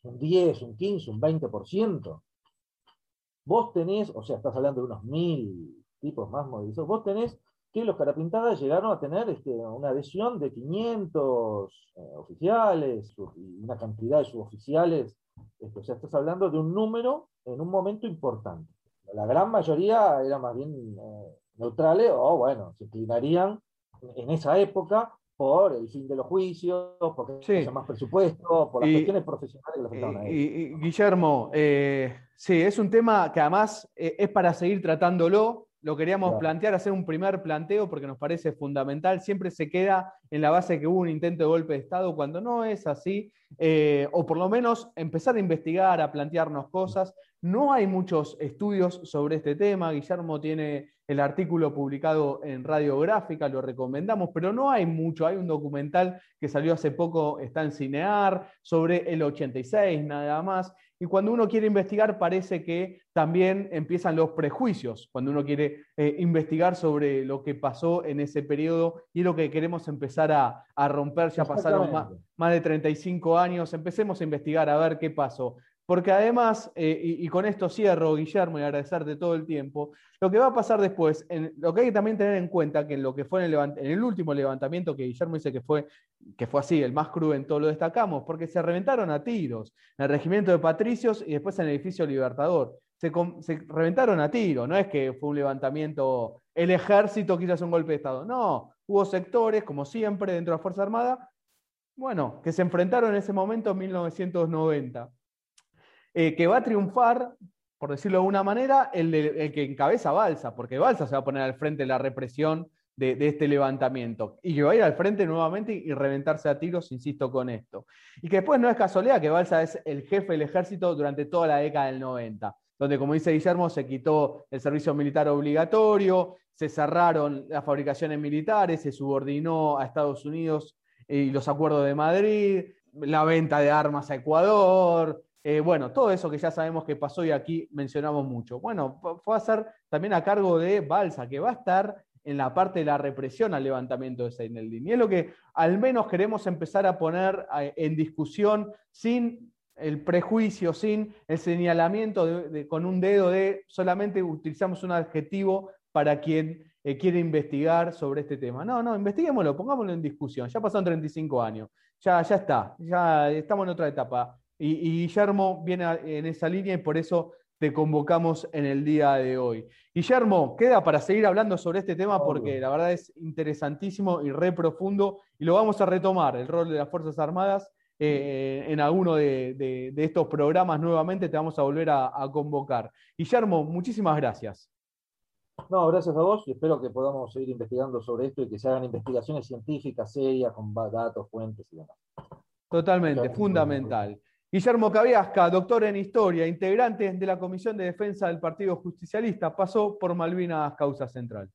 un 10, un 15, un 20%, vos tenés, o sea, estás hablando de unos mil tipos más movilizados, vos tenés que los carapintadas llegaron a tener este, una adhesión de 500 eh, oficiales y una cantidad de suboficiales. Este, o sea, estás hablando de un número en un momento importante. La gran mayoría eran más bien eh, neutrales o, bueno, se inclinarían en esa época por el fin de los juicios, porque sí. más presupuesto, por las cuestiones profesionales que le afectaban a Y, Guillermo, eh, sí, es un tema que además es para seguir tratándolo, lo queríamos plantear, hacer un primer planteo porque nos parece fundamental. Siempre se queda en la base que hubo un intento de golpe de Estado cuando no es así, eh, o por lo menos empezar a investigar, a plantearnos cosas. No hay muchos estudios sobre este tema. Guillermo tiene el artículo publicado en Radiográfica, lo recomendamos, pero no hay mucho. Hay un documental que salió hace poco, está en Cinear, sobre el 86 nada más. Y cuando uno quiere investigar parece que también empiezan los prejuicios, cuando uno quiere eh, investigar sobre lo que pasó en ese periodo y lo que queremos empezar a, romper. Ya pasaron más, más de 35 años, empecemos a investigar a ver qué pasó. Porque además, eh, y, con esto cierro, Guillermo, y agradecerte todo el tiempo, lo que va a pasar después, en, lo que hay que también tener en cuenta, que en lo que fue en el, último levantamiento, que Guillermo dice que fue, que fue así, el más cruento, lo destacamos, porque se reventaron a tiros en el regimiento de patricios y después en el edificio Libertador. Se, reventaron a tiros, no es que fue un levantamiento, el ejército quiso hacer un golpe de Estado, no, hubo sectores, como siempre, dentro de la Fuerza Armada, bueno, que se enfrentaron en ese momento en 1990 eh, que va a triunfar, por decirlo de alguna manera, el, que encabeza Balsa, porque Balsa se va a poner al frente de la represión de, este levantamiento y que va a ir al frente nuevamente y, reventarse a tiros, insisto con esto. Y que después no es casualidad que Balsa es el jefe del ejército durante toda la década del 90 donde, como dice Guillermo, se quitó el servicio militar obligatorio, se cerraron las fabricaciones militares, se subordinó a Estados Unidos y los acuerdos de Madrid, la venta de armas a Ecuador, eh, bueno, todo eso que ya sabemos que pasó y aquí mencionamos mucho. Bueno, fue a ser también a cargo de Balsa, que va a estar en la parte de la represión al levantamiento de Seineldin. Y es lo que al menos queremos empezar a poner en discusión sin el prejuicio, sin el señalamiento con un dedo de solamente utilizamos un adjetivo para quien eh, quiere investigar sobre este tema. No, no, investiguémoslo, pongámoslo en discusión. Ya pasaron 35 años, ya, ya está, ya estamos en otra etapa. Y, Guillermo viene en esa línea y por eso te convocamos en el día de hoy. Guillermo, queda para seguir hablando sobre este tema porque la verdad es interesantísimo y re profundo y lo vamos a retomar, el rol de las Fuerzas Armadas, eh, en alguno de, estos programas nuevamente te vamos a volver a, convocar. Guillermo, muchísimas gracias. No, gracias a vos y espero que podamos seguir investigando sobre esto y que se hagan investigaciones científicas serias con datos, fuentes y demás. Totalmente, fundamental. Guillermo Cabiasca, doctor en historia, integrante de la Comisión de Defensa del Partido Justicialista, pasó por Malvinas Causa Central.